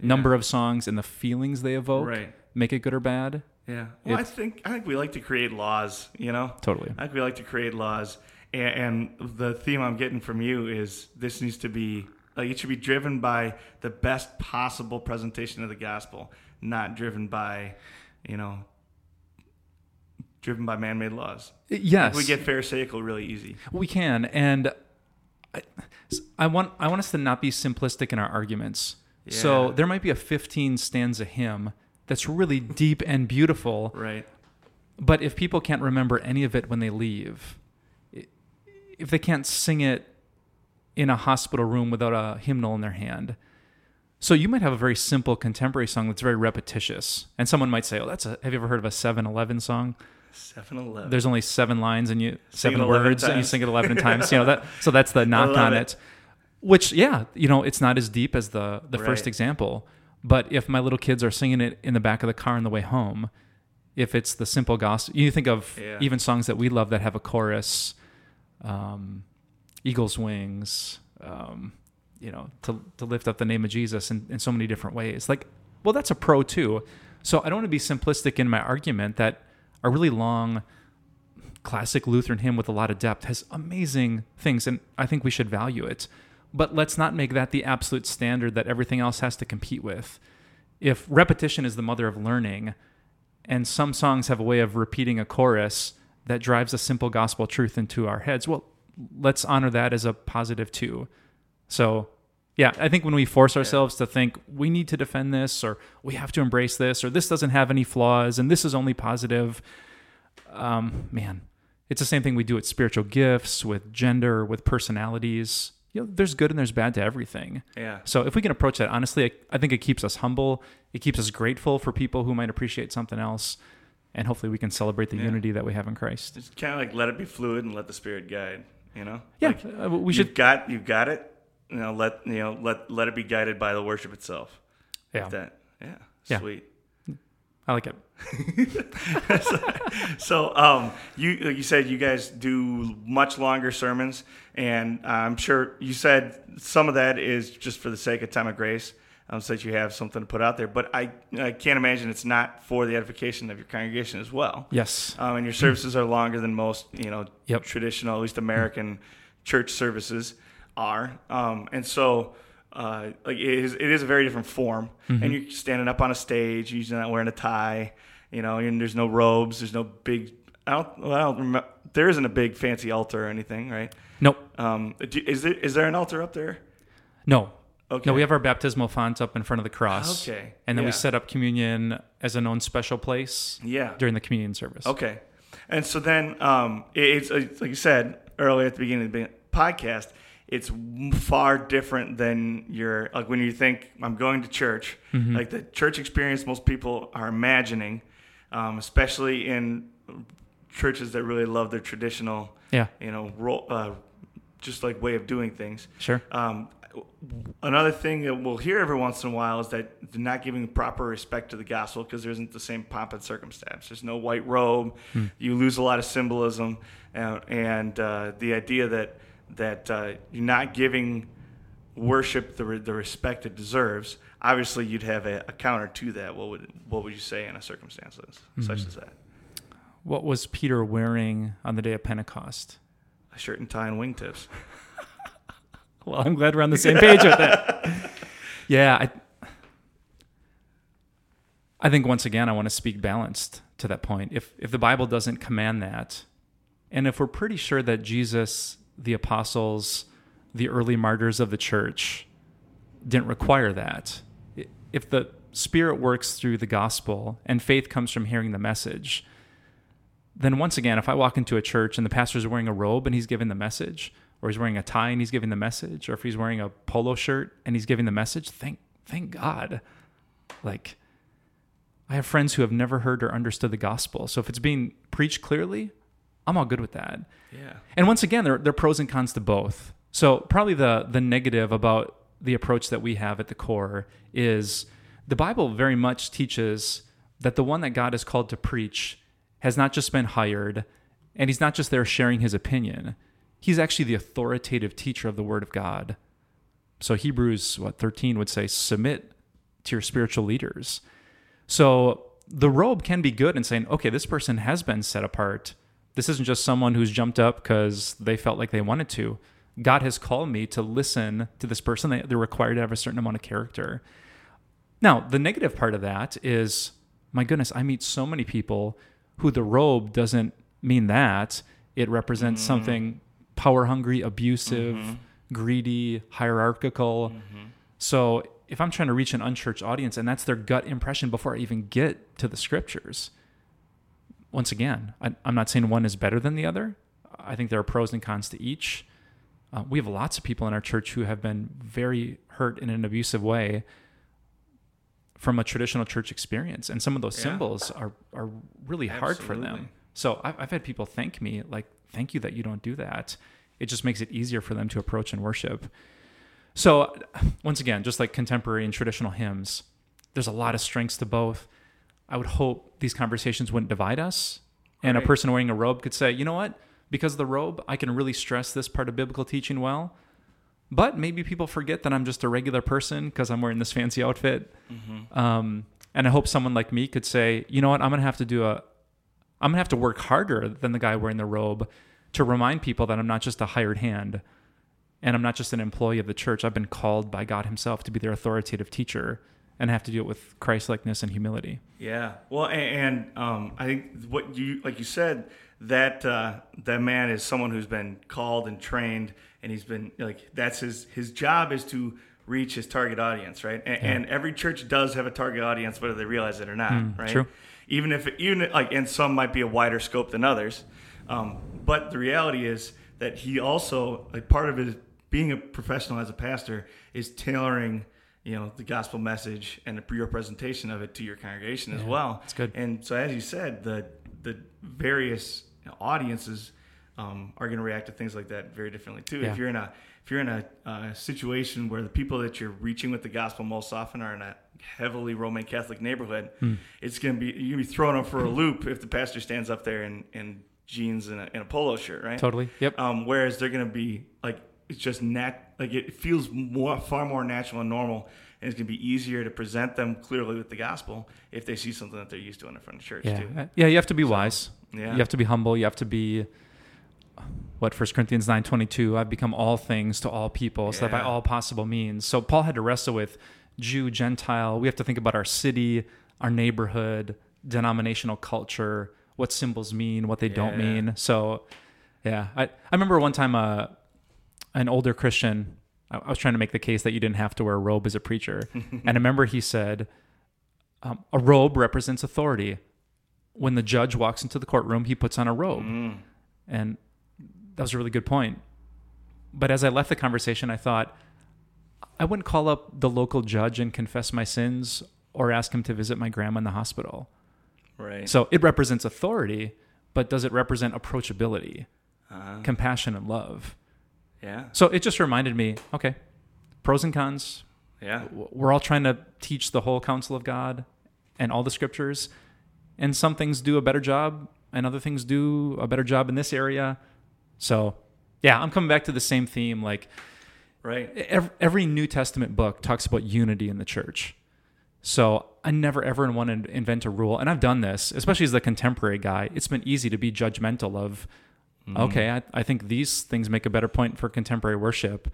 number of songs and the feelings they evoke Right. make it good or bad. Yeah. Well, I think I think we like to create laws. You know. Totally. I think we like to create laws, and, and the theme I'm getting from you is this needs to be like it should be driven by the best possible presentation of the gospel, not driven by, you know, driven by man-made laws. Yes, We get pharisaical really easy. We can, and I, I want I want us to not be simplistic in our arguments. So there might be a 15 stanza hymn that's really deep and beautiful, Right. but if people can't remember any of it when they leave, if they can't sing it in a hospital room without a hymnal in their hand. So you might have a very simple contemporary song that's very repetitious, and someone might say, "Oh, that's a." Have you ever heard of a 7-Eleven song? 7-Eleven. there's only seven lines and you Sing seven 11 words and you sing it 11 times you know that *laughs* so that's the knock on it. it. which yeah you know it's not as deep as the the first example but if my little kids are singing it in the back of the car on the way home if it's the simple gospel you think of Yeah. even songs that we love that have a chorus um, eagles wings um, you know to, to lift up the name of jesus in, in so many different ways like well that's a pro too so i don't want to be simplistic in my argument that a really long classic Lutheran hymn with a lot of depth has amazing things, and I think we should value it. But let's not make that the absolute standard that everything else has to compete with. If repetition is the mother of learning, and some songs have a way of repeating a chorus that drives a simple gospel truth into our heads, well, let's honor that as a positive too. So, yeah, I think when we force ourselves to think we need to defend this, or we have to embrace this, or this doesn't have any flaws, and this is only positive, um, man, it's the same thing we do with spiritual gifts, with gender, with personalities. You know, there's good and there's bad to everything. Yeah. So if we can approach that honestly, I, I think it keeps us humble. It keeps us grateful for people who might appreciate something else, and hopefully we can celebrate the Yeah. unity that we have in Christ. Just kind of like let it be fluid and let the spirit guide. You know. Yeah, Like, uh, we You've should. got you've got it. You know, let you know let let it be guided by the worship itself. Yeah, That yeah, Yeah. sweet. I like it. *laughs* So um, you like you said you guys do much longer sermons, and I'm sure you said some of that is just for the sake of time of grace, um, so that you have something to put out there. But I I can't imagine it's not for the edification of your congregation as well. Yes. Um, and your services are longer than most, you know, Yep. traditional, at least American church services are. Um, and so, uh, like it is, it is a very different form. And you're standing up on a stage, you're not wearing a tie, you know, and there's no robes, there's no big. I don't. Well, I don't remember. There isn't a big fancy altar or anything, right? Nope. Um, is there is there an altar up there? No. Okay. No, we have our baptismal font up in front of the cross. Okay. And then Yeah. we set up communion as an own special place Yeah. during the communion service. Okay. And so then, um, it- it's, it's like you said earlier at the beginning of the podcast, it's far different than your, like when you think, I'm going to church, Mm-hmm. like the church experience most people are imagining, um, especially in churches that really love their traditional, Yeah. you know, role, uh, just like way of doing things. Sure. Um, another thing that we'll hear every once in a while is that they're not giving proper respect to the gospel because there isn't the same pomp and circumstance. There's no white robe. You lose a lot of symbolism, uh, and uh, the idea that that uh, you're not giving worship the, the respect it deserves. Obviously, you'd have a, a counter to that. What would what would you say in a circumstance such as that? What was Peter wearing on the day of Pentecost? A shirt and tie and wingtips. *laughs* Well, I'm glad we're on the same page with that. *laughs* Yeah, I, I think once again I want to speak balanced to that point. If if the Bible doesn't command that, and if we're pretty sure that Jesus, the apostles, the early martyrs of the church didn't require that, if the Spirit works through the gospel and faith comes from hearing the message, then once again, if I walk into a church and the pastor's wearing a robe and he's giving the message, or he's wearing a tie and he's giving the message, or if he's wearing a polo shirt and he's giving the message, thank thank God. Like I have friends who have never heard or understood the gospel. So if it's being preached clearly, I'm all good with that. Yeah. And once again, there, there are pros and cons to both. So probably the the negative about the approach that we have at the core is the Bible very much teaches that the one that God has called to preach has not just been hired and he's not just there sharing his opinion. He's actually the authoritative teacher of the word of God. So Hebrews what 13 would say submit to your spiritual leaders. So the robe can be good in saying, okay, this person has been set apart. This isn't just someone who's jumped up because they felt like they wanted to. God has called me to listen to this person. They, they're required to have a certain amount of character. Now, the negative part of that is, my goodness, I meet so many people who the robe doesn't mean that. It represents mm. something power hungry, abusive, greedy, hierarchical. So if I'm trying to reach an unchurched audience and that's their gut impression before I even get to the scriptures, once again, I, I'm not saying one is better than the other. I think there are pros and cons to each. Uh, we have lots of people in our church who have been very hurt in an abusive way from a traditional church experience, and some of those Yeah. symbols are are really hard for them. So I've, I've had people thank me, like, "Thank you that you don't do that." It just makes it easier for them to approach and worship. So once again, just like contemporary and traditional hymns, there's a lot of strengths to both. I would hope these conversations wouldn't divide us. And a person wearing a robe could say, you know what? Because of the robe, I can really stress this part of biblical teaching well. But maybe people forget that I'm just a regular person because I'm wearing this fancy outfit. Um, and I hope someone like me could say, you know what? I'm going to have to do a, I'm to have to work harder than the guy wearing the robe to remind people that I'm not just a hired hand and I'm not just an employee of the church. I've been called by God Himself to be their authoritative teacher and have to do it with Christlikeness and humility. Yeah. Well, and, and um, I think what you like you said that uh, that man is someone who's been called and trained, and he's been like that's his his job is to reach his target audience, right? And, and every church does have a target audience, whether they realize it or not, right? true. Even if even like, and some might be a wider scope than others, um, but the reality is that he also like part of his being a professional as a pastor is tailoring you know the gospel message and your presentation of it to your congregation as well that's good. and so as you said the the various audiences um, are going to react to things like that very differently too Yeah. if you're in a if you're in a uh, situation where the people that you're reaching with the gospel most often are in a heavily Roman Catholic neighborhood, Hmm. it's going to be you're going to be thrown them for a loop if the pastor stands up there in, in jeans and a, and a polo shirt, right? Totally. Yep. Um, whereas they're going to be like it's just nat like it feels more far more natural and normal, and it's going to be easier to present them clearly with the gospel if they see something that they're used to in the front of church Yeah. too. Yeah, you have to be wise. yeah. You have to be humble. You have to be what First Corinthians 9:22, I've become all things to all people, so that by all possible means. So Paul had to wrestle with Jew, Gentile. We have to think about our city, our neighborhood, denominational culture, what symbols mean, what they don't mean. So yeah, I, I remember one time uh, an older Christian, I, I was trying to make the case that you didn't have to wear a robe as a preacher. *laughs* and I remember he said, um, a robe represents authority. When the judge walks into the courtroom, he puts on a robe. And that was a really good point. But as I left the conversation, I thought, I wouldn't call up the local judge and confess my sins or ask him to visit my grandma in the hospital. Right. So it represents authority, but does it represent approachability, Uh, compassion, and love? yeah. So it just reminded me okay, pros and cons. Yeah. We're all trying to teach the whole counsel of God and all the scriptures. And some things do a better job, and other things do a better job in this area. So, yeah, I'm coming back to the same theme. Like, Right. every, every New Testament book talks about unity in the church. So I never ever want to invent a rule, and I've done this, especially as the contemporary guy. It's been easy to be judgmental of, mm-hmm. okay, I, I think these things make a better point for contemporary worship,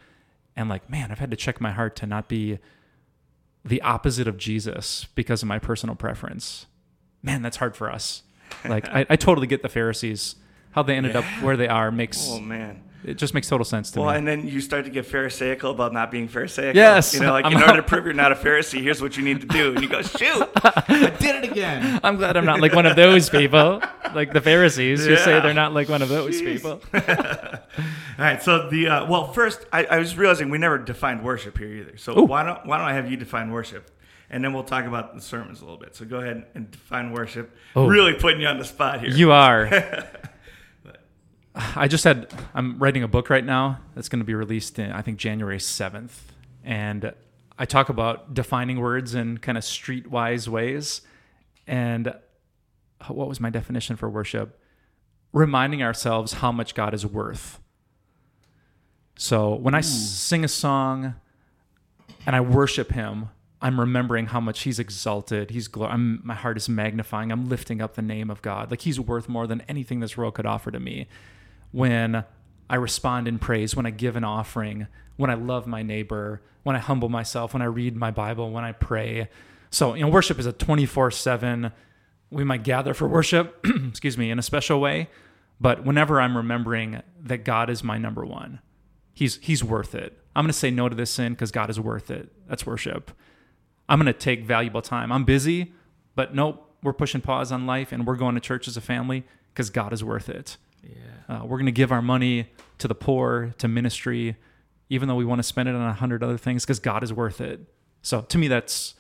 and like, man, I've had to check my heart to not be the opposite of Jesus because of my personal preference. Man, that's hard for us. Like, I, I totally get the Pharisees. How they ended up where they are makes Oh man. It just makes total sense to Well, me. Well, and then you start to get pharisaical about not being pharisaical. Yes. You know, like I'm in order to prove you're not a Pharisee, here's what you need to do. And you go, shoot, I did it again. *laughs* I'm glad I'm not like one of those people, like the Pharisees who say they're not like one of those Jeez. people. *laughs* All right. So the uh, well, first I, I was realizing we never defined worship here either. So Ooh. why don't why don't I have you define worship, and then we'll talk about the sermons a little bit. So go ahead and define worship. Oh. Really putting you on the spot here. You are. *laughs* I just had. I'm writing a book right now that's going to be released in I think January 7th, and I talk about defining words in kind of streetwise ways. And uh, what was my definition for worship? Reminding ourselves how much God is worth. So when I s- sing a song and I worship Him, I'm remembering how much He's exalted. He's glo- I'm, my heart is magnifying. I'm lifting up the name of God. Like He's worth more than anything this world could offer to me. When I respond in praise, when I give an offering, when I love my neighbor, when I humble myself, when I read my Bible, when I pray. So you know, worship is a 24 seven. We might gather for worship, *clears throat* excuse me, in a special way, but whenever I'm remembering that God is my number one, He's He's worth it. I'm going to say no to this sin because God is worth it. That's worship. I'm going to take valuable time. I'm busy, but nope, we're pushing pause on life and we're going to church as a family because God is worth it. Yeah. Uh, we're going to give our money to the poor, to ministry, even though we want to spend it on a hundred other things because God is worth it. So to me, that's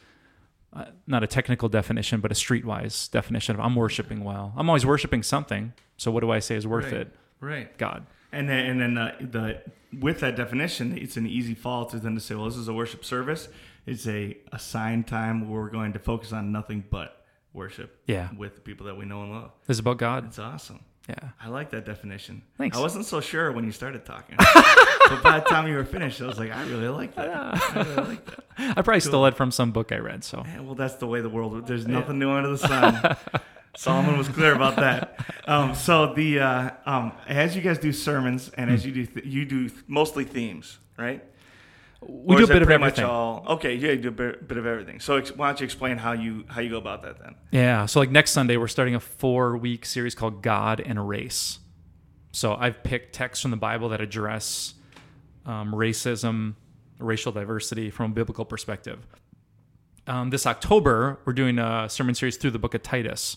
uh, not a technical definition, but a streetwise definition of I'm worshiping well. I'm always worshiping something. So what do I say is worth Right. it? Right. God. And then, and then uh, the with that definition, it's an easy fall to then to say, well, this is a worship service. It's a assigned time where we're going to focus on nothing but worship. Yeah. With the people that we know and love. This is about God. It's awesome. Yeah. I like that definition. Thanks. I wasn't so sure when you started talking, *laughs* but by the time you were finished, I was like, I really like that. I really like that. I probably stole it from some book I read. So Yeah, well, that's the way the world. There's nothing new under the sun. *laughs* Solomon was clear about that. Um, so the uh, um, as you guys do sermons and as you do th- you do th- mostly themes, right? We Or do a bit of everything. all okay. Yeah, you do a bit, bit of everything. So ex- why don't you explain how you how you go about that then? Yeah. So like next Sunday, we're starting a four week series called God and Race. So I've picked texts from the Bible that address um, racism, racial diversity from a biblical perspective. Um, this October, we're doing a sermon series through the book of Titus.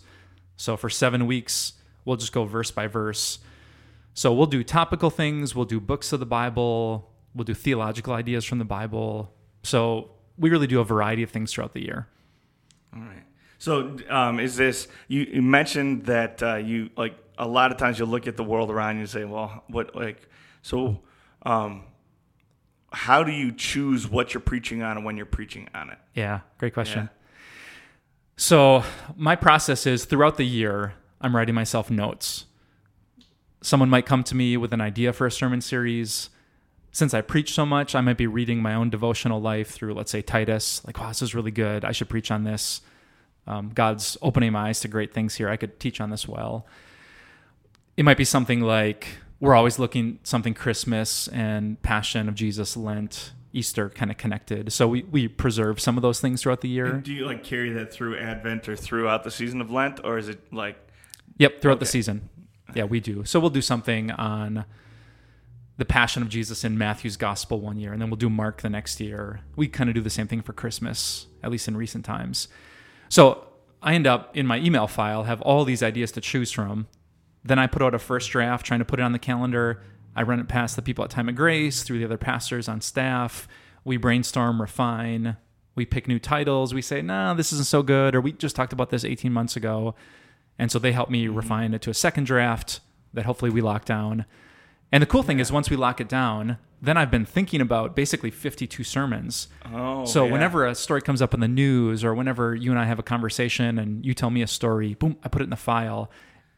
So for seven weeks, we'll just go verse by verse. So we'll do topical things, we'll do books of the Bible, we'll do theological ideas from the Bible. So we really do a variety of things throughout the year. All right. So um, is this you, you mentioned that uh, you like a lot of times you'll look at the world around you and say, well, what like so. Um, how do you choose what you're preaching on and when you're preaching on it? Yeah, great question. Yeah. So, my process is throughout the year, I'm writing myself notes. Someone might come to me with an idea for a sermon series. Since I preach so much, I might be reading my own devotional life through, let's say, Titus. Like, wow, this is really good. I should preach on this. Um, God's opening my eyes to great things here. I could teach on this well. It might be something like we're always looking something Christmas and Passion of Jesus, Lent, Easter kind of connected. So we, we preserve some of those things throughout the year. Do you like carry that through Advent or throughout the season of Lent, or is it like Yep, throughout the season. Yeah, we do. So we'll do something on the Passion of Jesus in Matthew's Gospel one year, and then we'll do Mark the next year. We kind of do the same thing for Christmas, at least in recent times. So I end up in my email file have all these ideas to choose from. Then I put out a first draft, trying to put it on the calendar. I run it past the people at Time of Grace, through the other pastors on staff. We brainstorm, refine. We pick new titles. We say, "No, this isn't so good," or "We just talked about this 18 months ago." And so they help me mm-hmm. refine it to a second draft that hopefully we lock down. And the cool thing is, once we lock it down, then I've been thinking about basically 52 sermons. oh? so yeah. whenever a story comes up in the news, or whenever you and I have a conversation and you tell me a story, boom, I put it in the file.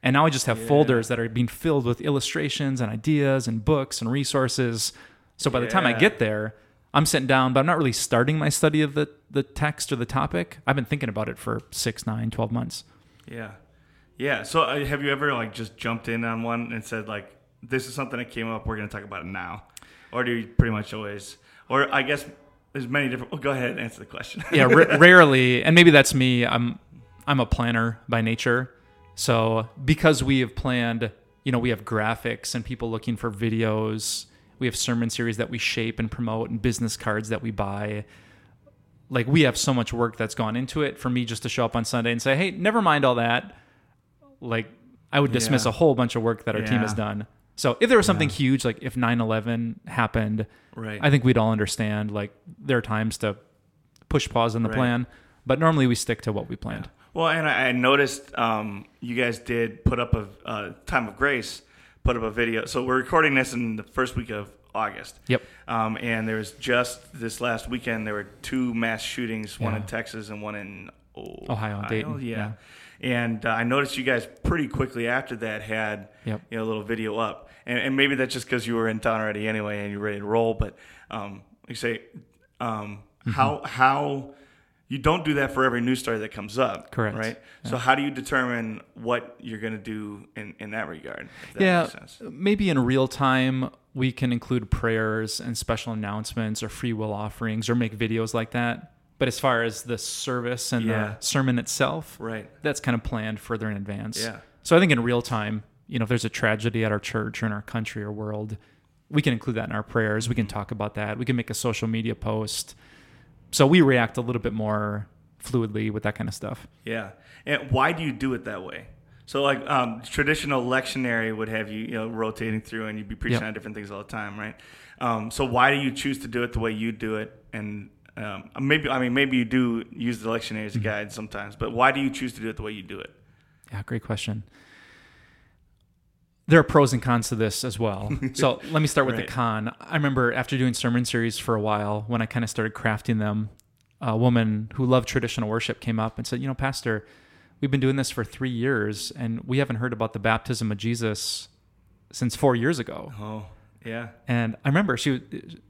And now I just have folders that are being filled with illustrations and ideas and books and resources. So by the time I get there, I'm sitting down, but I'm not really starting my study of the, the text or the topic. I've been thinking about it for six, nine, 12 months. yeah, yeah. So uh, have you ever like just jumped in on one and said like, "This is something that came up. We're going to talk about it now," or do you pretty much always? Or I guess there's many different. Well, go ahead and answer the question. yeah, r- *laughs* rarely, and maybe that's me. I'm I'm a planner by nature. So because we have planned you know, we have graphics and people looking for videos. We have sermon series that we shape and promote and business cards that we buy. Like we have so much work that's gone into it for me just to show up on Sunday and say, "Hey, never mind all that." Like I would dismiss Yeah. a whole bunch of work that our team has done. So if there was something huge like if 9/11 happened, Right. I think we'd all understand like there are times to push pause on the Right. plan, but normally we stick to what we planned. Well, and I, I noticed um, you guys did put up a uh, time of grace, put up a video. So we're recording this in the first week of August. Yep. Um, and there was just this last weekend there were two mass shootings, one Yeah. in Texas and one in Ohio. Ohio, Dayton, Yeah. And uh, I noticed you guys pretty quickly after that had Yep. you know a little video up, and, and maybe that's just because you were in town already anyway and you're ready to roll. But um, like you say, um, Mm-hmm. how how you don't do that for every news story that comes up, Correct. Right. So how do you determine what you're going to do in, in that regard? If that yeah, makes sense. maybe in real time we can include prayers and special announcements or free will offerings or make videos like that. But as far as the service and Yeah. the sermon itself, Right. that's kind of planned further in advance. Yeah. So I think in real time, you know, if there's a tragedy at our church or in our country or world, we can include that in our prayers. We can talk about that. We can make a social media post. So we react a little bit more fluidly with that kind of stuff. Yeah. And why do you do it that way? So like um, traditional lectionary would have you, you know, rotating through and you'd be preaching Yep. on different things all the time, right? Um, so why do you choose to do it the way you do it? And um, maybe I mean maybe you do use the lectionary as a guide sometimes, but why do you choose to do it the way you do it? Yeah, great question. There are pros and cons to this as well. *laughs* So let me start with Right. the con. I remember after doing sermon series for a while, when I kind of started crafting them, a woman who loved traditional worship came up and said, You know, Pastor, we've been doing this for three years and we haven't heard about the baptism of Jesus since four years ago. Oh, yeah. And I remember she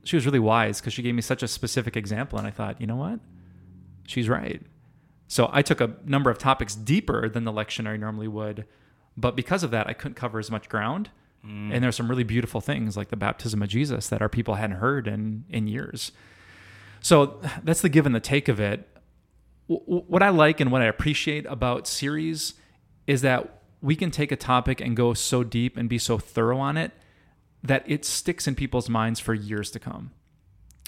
she was really wise because she gave me such a specific example. And I thought, you know what? She's right. So I took a number of topics deeper than the lectionary normally would. But because of that, I couldn't cover as much ground. Mm. And there's some really beautiful things like the baptism of Jesus that our people hadn't heard in, in years. So that's the give and the take of it. W- w- What I like and what I appreciate about series is that we can take a topic and go so deep and be so thorough on it that it sticks in people's minds for years to come.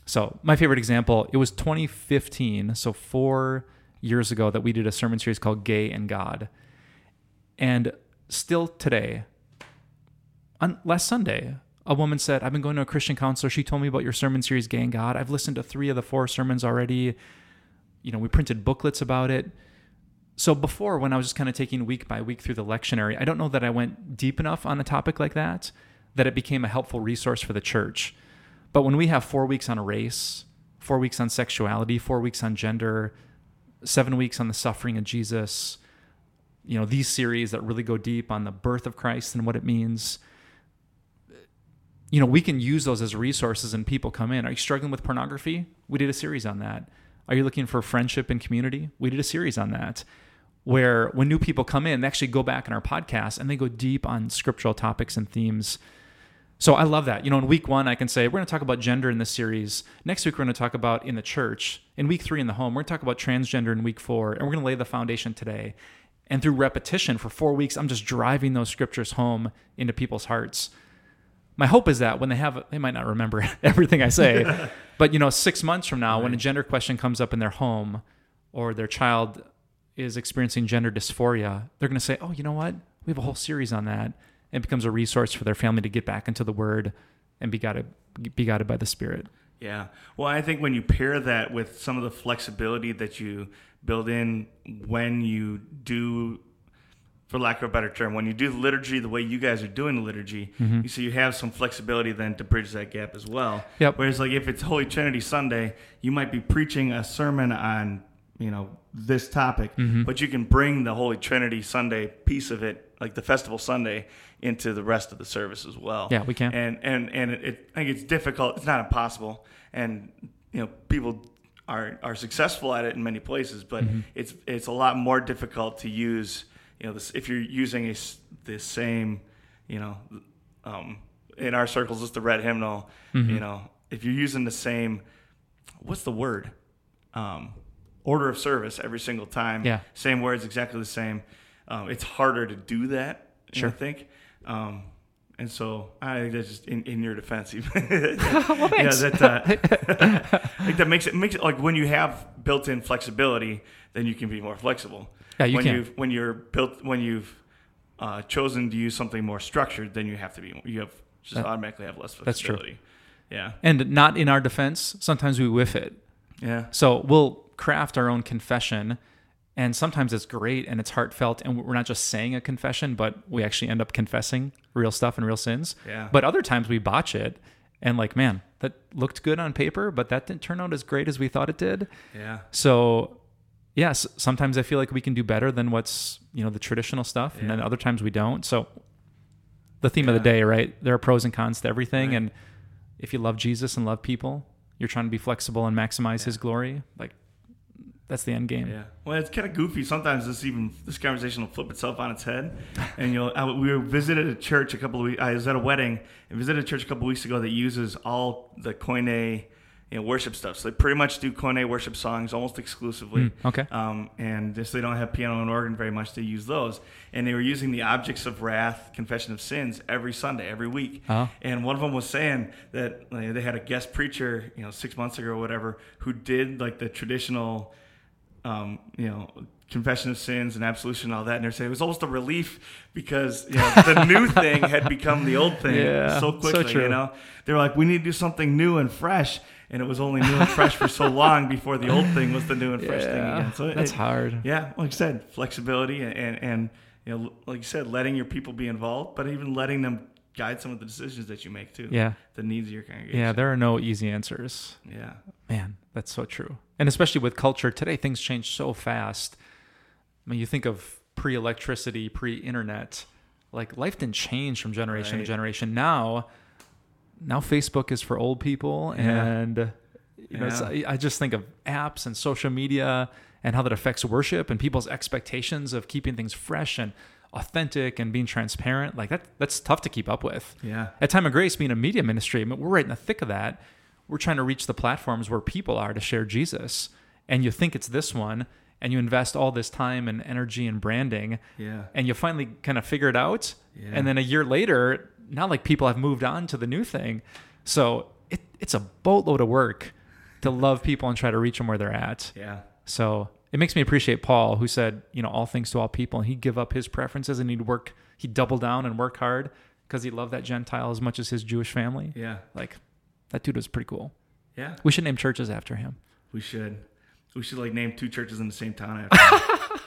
So, my favorite example, it was 2015, so 4 years ago that we did a sermon series called Gay and God. And still today, on last Sunday, a woman said, I've been going to a Christian counselor. She told me about your sermon series, Gay and God. I've listened to three of the four sermons already. You know, we printed booklets about it. So before, when I was just kind of taking week by week through the lectionary, I don't know that I went deep enough on a topic like that, that it became a helpful resource for the church. But when we have four weeks on a race, four weeks on sexuality, four weeks on gender, seven weeks on the suffering of Jesus, you know, these series that really go deep on the birth of Christ and what it means, you know, we can use those as resources and people come in. Are you struggling with pornography? We did a series on that. Are you looking for friendship and community? We did a series on that. Where when new people come in, they actually go back in our podcast and they go deep on scriptural topics and themes. So I love that. You know, in week one, I can say, we're going to talk about gender in this series. Next week, we're going to talk about in the church. In week three, in the home, we're going to talk about transgender in week four. And we're going to lay the foundation today. And through repetition for four weeks, I'm just driving those scriptures home into people's hearts my hope is that when they have they might not remember *laughs* everything I say, *laughs* but you know, six months from now, when a gender question comes up in their home or their child is experiencing gender dysphoria, they're going to say, "Oh, you know what? We have a whole series on that." It becomes a resource for their family to get back into the Word and be guided, be guided by the Spirit. Yeah. Well, I think when you pair that with some of the flexibility that you build in when you do, for lack of a better term, when you do the liturgy the way you guys are doing the liturgy, mm-hmm. you see you have some flexibility then to bridge that gap as well. Yep. Whereas, like if it's Holy Trinity Sunday, you might be preaching a sermon on you know this topic, but you can bring the Holy Trinity Sunday piece of it, like the Festival Sunday, into the rest of the service as well. Yeah, we can. And and and it, it, I think it's difficult. It's not impossible, and you know people are are successful at it in many places, but Mm-hmm. it's it's a lot more difficult to use. You know, this, if you're using a the same, you know, um, in our circles, it's the red hymnal. Mm-hmm. You know, if you're using the same, what's the word? Um, order of service every single time. Yeah. Same words, exactly the same. Um, it's harder to do that. Sure. I think. Um, and so I that's just in, in your defense, *laughs* *laughs* well. Yeah, that uh, *laughs* I think that makes it makes it like when you have built-in flexibility, then you can be more flexible. Yeah, you when can. You've, when you're built when you've uh, chosen to use something more structured, then you have to be you have just That- automatically have less flexibility. that's true. Yeah, And not in our defense, sometimes we whiff it. yeah, So we'll craft our own confession, and sometimes it's great and it's heartfelt, and we're not just saying a confession, but we actually end up confessing real stuff and real sins. Yeah. But other times we botch it, and like, man, that looked good on paper, but that didn't turn out as great as we thought it did. yeah, So, yes, sometimes I feel like we can do better than what's you know the traditional stuff, and then other times we don't. So, the theme of the day, right? There are pros and cons to everything, Right. and if you love Jesus and love people, you're trying to be flexible and maximize His glory. Like that's the end game. yeah. Well, it's kind of goofy. Sometimes this even this conversation will flip itself on its head. *laughs* And you'll I, we visited a church a couple of weeks. I was at a wedding and visited a church a couple of weeks ago that uses all the Koine you know, worship stuff. So they pretty much do Koine worship songs almost exclusively. Mm, okay. Um, and just they don't have piano and organ very much. They use those, and they were using the objects of wrath, confession of sins every Sunday, every week. Uh-huh. And one of them was saying that like, they had a guest preacher, you know, six months ago or whatever, who did like the traditional, um, you know, confession of sins and absolution and all that. And they're saying it was almost a relief because you know, the new *laughs* thing had become the old thing Yeah, so so quickly. true. You know, they were like, we need to do something new and fresh. And it was only new and fresh for so long before the old thing was the new and fresh thing again. So that's it- hard. yeah, like I said, flexibility and, and, and you know, like you said, letting your people be involved, but even letting them guide some of the decisions that you make too. Yeah. The needs of your congregation. Yeah, there are no easy answers. Yeah. Man, that's so true. And especially with culture today, things change so fast. I mean, you think of pre-electricity, pre-internet, like life didn't change from generation to generation. Now, now Facebook is for old people, Yeah. and you know, I just think of apps and social media and how that affects worship and people's expectations of keeping things fresh and authentic and being transparent. Like that, that's tough to keep up with Yeah. at Time of Grace being a media ministry, I mean, we're right in the thick of that. We're trying to reach the platforms where people are to share Jesus. And you think it's this one, and you invest all this time and energy and branding, Yeah. and you finally kind of figure it out. Yeah. And then a year later, not like people have moved on to the new thing. So it, it's a boatload of work to love people and try to reach them where they're at. Yeah. So it makes me appreciate Paul, who said, you know, all things to all people, and he'd give up his preferences and he'd work, he'd double down and work hard because he loved that Gentile as much as his Jewish family. Yeah. Like, that dude was pretty cool. Yeah. We should name churches after him. We should. We should like name two churches in the same town after. him. *laughs*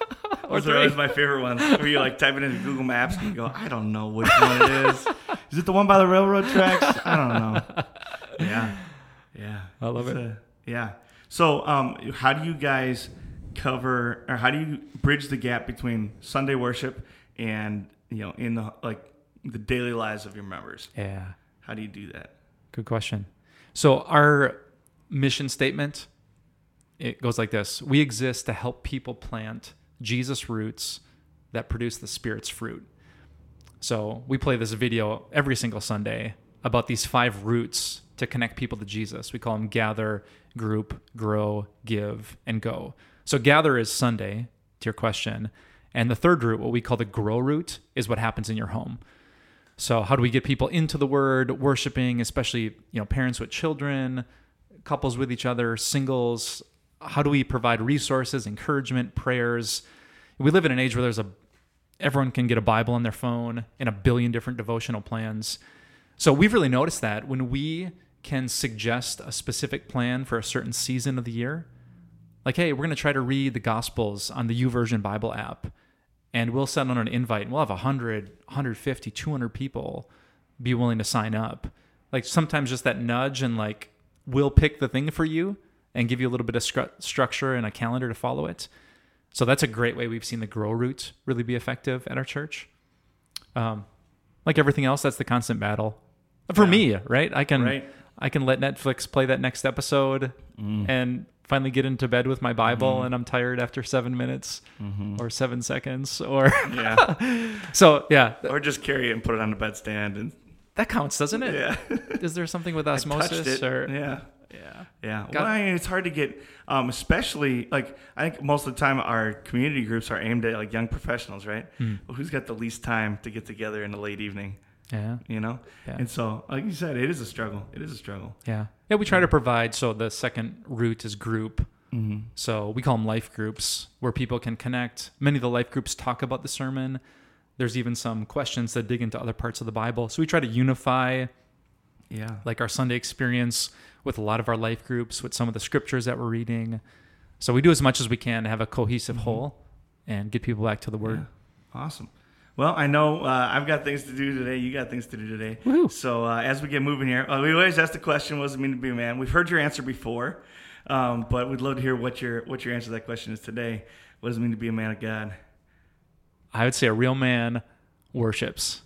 Or Those are always my favorite ones. Where you like type it into Google Maps and you go, I don't know which one it is. *laughs* Is it the one by the railroad tracks? I don't know. Yeah. Yeah. I love It's it. a- yeah. So, um, how do you guys cover, or how do you bridge the gap between Sunday worship and you know in the like the daily lives of your members? Yeah. How do you do that? Good question. So our mission statement it goes like this. We exist to help people plant Jesus roots that produce the spirit's fruit. So we play this video every single Sunday about these five roots to connect people to Jesus. We call them gather, group, grow, give, and go. So gather is Sunday, to your question. And the third root, what we call the grow root, is what happens in your home. So how do we get people into the word, worshiping, especially you know parents with children, couples with each other, singles? How do we provide resources, encouragement, prayers? We live in an age where there's a everyone can get a Bible on their phone and a billion different devotional plans. So we've really noticed that when we can suggest a specific plan for a certain season of the year, like, hey, we're going to try to read the Gospels on the YouVersion Bible app, and we'll send on an invite, and we'll have 100, 150, 200 people be willing to sign up. Like sometimes just that nudge and like, we'll pick the thing for you and give you a little bit of stru- structure and a calendar to follow it. So that's a great way we've seen the grow root really be effective at our church. Um, like everything else, that's the constant battle for Yeah. me, right? I can Right. I can let Netflix play that next episode and finally get into bed with my Bible, and I'm tired after seven minutes or seven seconds, or Yeah. *laughs* so yeah, or just carry it and put it on the bedstand and that counts, doesn't it? yeah. Is there something with *laughs* osmosis or yeah. Yeah. Yeah, God- well, I mean, it's hard to get, um, especially like I think most of the time our community groups are aimed at like young professionals, right? Hmm. Well, who's got the least time to get together in the late evening, Yeah. you know? Yeah. And so, like you said, it is a struggle. It is a struggle. Yeah. Yeah. We try to provide. So the second root is group. Mm-hmm. So we call them life groups where people can connect. Many of the life groups talk about the sermon. There's even some questions that dig into other parts of the Bible. So we try to unify Yeah. like our Sunday experience with a lot of our life groups, with some of the scriptures that we're reading. So we do as much as we can to have a cohesive whole and get people back to the word. Yeah. Awesome. Well, I know uh, I've got things to do today. You got things to do today. Woohoo. So uh, as we get moving here, uh, we always ask the question, "What does it mean to be a man?" We've heard your answer before, um, but we'd love to hear what your what your answer to that question is today. What does it mean to be a man of God? I would say a real man worships.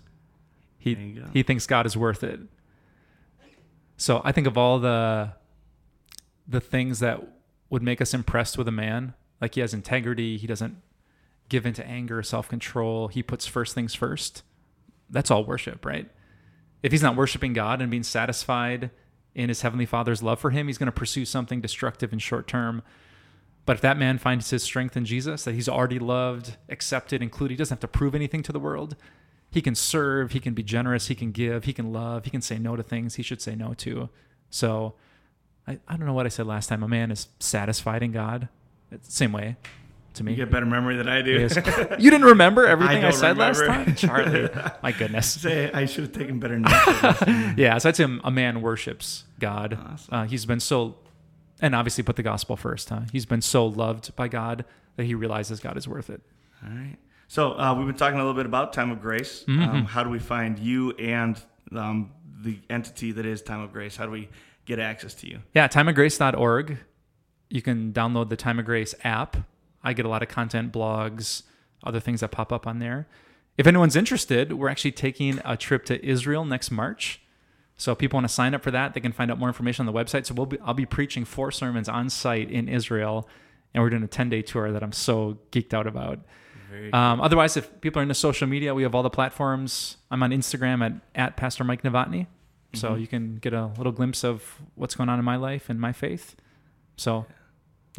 He There you go. he thinks God is worth it. So I think of all the the things that would make us impressed with a man, like he has integrity, he doesn't give into anger, self-control, he puts first things first. That's all worship, right? If he's not worshiping God and being satisfied in his heavenly Father's love for him, he's going to pursue something destructive and short term. But if that man finds his strength in Jesus, that he's already loved, accepted, included, he doesn't have to prove anything to the world. He can serve, he can be generous, he can give, he can love, he can say no to things he should say no to. So I, I don't know what I said last time. A man is satisfied in God. It's the same way to me. You get better memory than I do. *laughs* You didn't remember everything I, don't said last time? Charlie. *laughs* My goodness. Say I should have taken better notes. *laughs* Yeah, so I'd say a man worships God. Awesome. Uh, he's been so, and obviously put the gospel first, huh? He's been so loved by God that he realizes God is worth it. All right. So uh, we've been talking a little bit about Time of Grace. Mm-hmm. Um, how do we find you and um, the entity that is Time of Grace? How do we get access to you? Yeah, timeofgrace.org. You can download the Time of Grace app. I get a lot of content, blogs, other things that pop up on there. If anyone's interested, we're actually taking a trip to Israel next March. So if people want to sign up for that, they can find out more information on the website. So we'll be, I'll be preaching four sermons on site in Israel, and we're doing a 10 day tour that I'm so geeked out about. Um, otherwise, if people are into social media, we have all the platforms. I'm on Instagram at, at Pastor Mike Novotny. So Mm-hmm. you can get a little glimpse of what's going on in my life and my faith. So,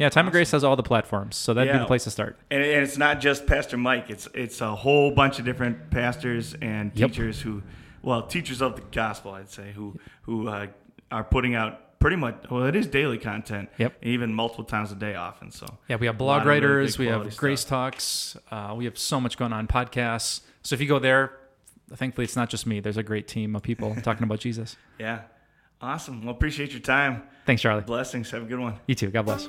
yeah, Time of Grace has all the platforms. So that'd be the place to start. And, and it's not just Pastor Mike. It's it's a whole bunch of different pastors and Yep. teachers who, well, teachers of the gospel, I'd say, who who uh, are putting out pretty much. Well, it is daily content. Yep. Even multiple times a day, often. So Yeah, we have blog of really writers, we have stuff. Grace Talks, uh, we have so much going on, podcasts. So if you go there, thankfully it's not just me. There's a great team of people talking about Jesus. *laughs* yeah, awesome. Well, appreciate your time. Thanks, Charlie. Blessings. Have a good one. You too. God bless.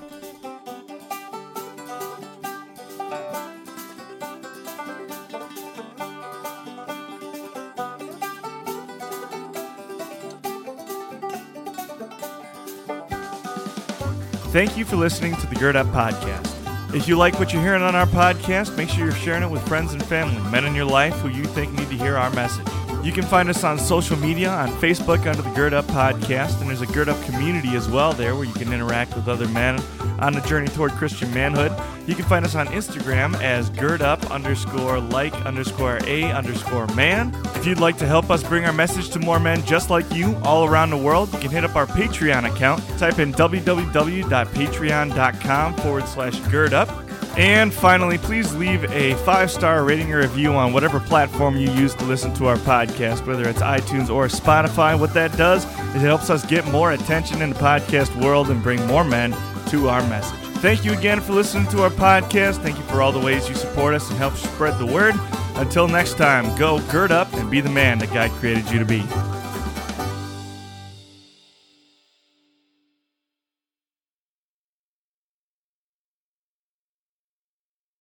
Thank you for listening to the Gird Up Podcast. If you like what you're hearing on our podcast, make sure you're sharing it with friends and family, men in your life who you think need to hear our message. You can find us on social media on Facebook under the Gird Up Podcast, and there's a Gird Up community as well there where you can interact with other men on the journey toward Christian manhood. You can find us on Instagram as Gird Up underscore like underscore a underscore man. If you'd like to help us bring our message to more men just like you all around the world, you can hit up our Patreon account. Type in www.patreon.com forward slash gird up. And finally, please leave a five star rating or review on whatever platform you use to listen to our podcast, whether it's iTunes or Spotify. What that does is it helps us get more attention in the podcast world and bring more men to our message. Thank you again for listening to our podcast. Thank you for all the ways you support us and help spread the word. Until next time, go gird up and be the man that God created you to be.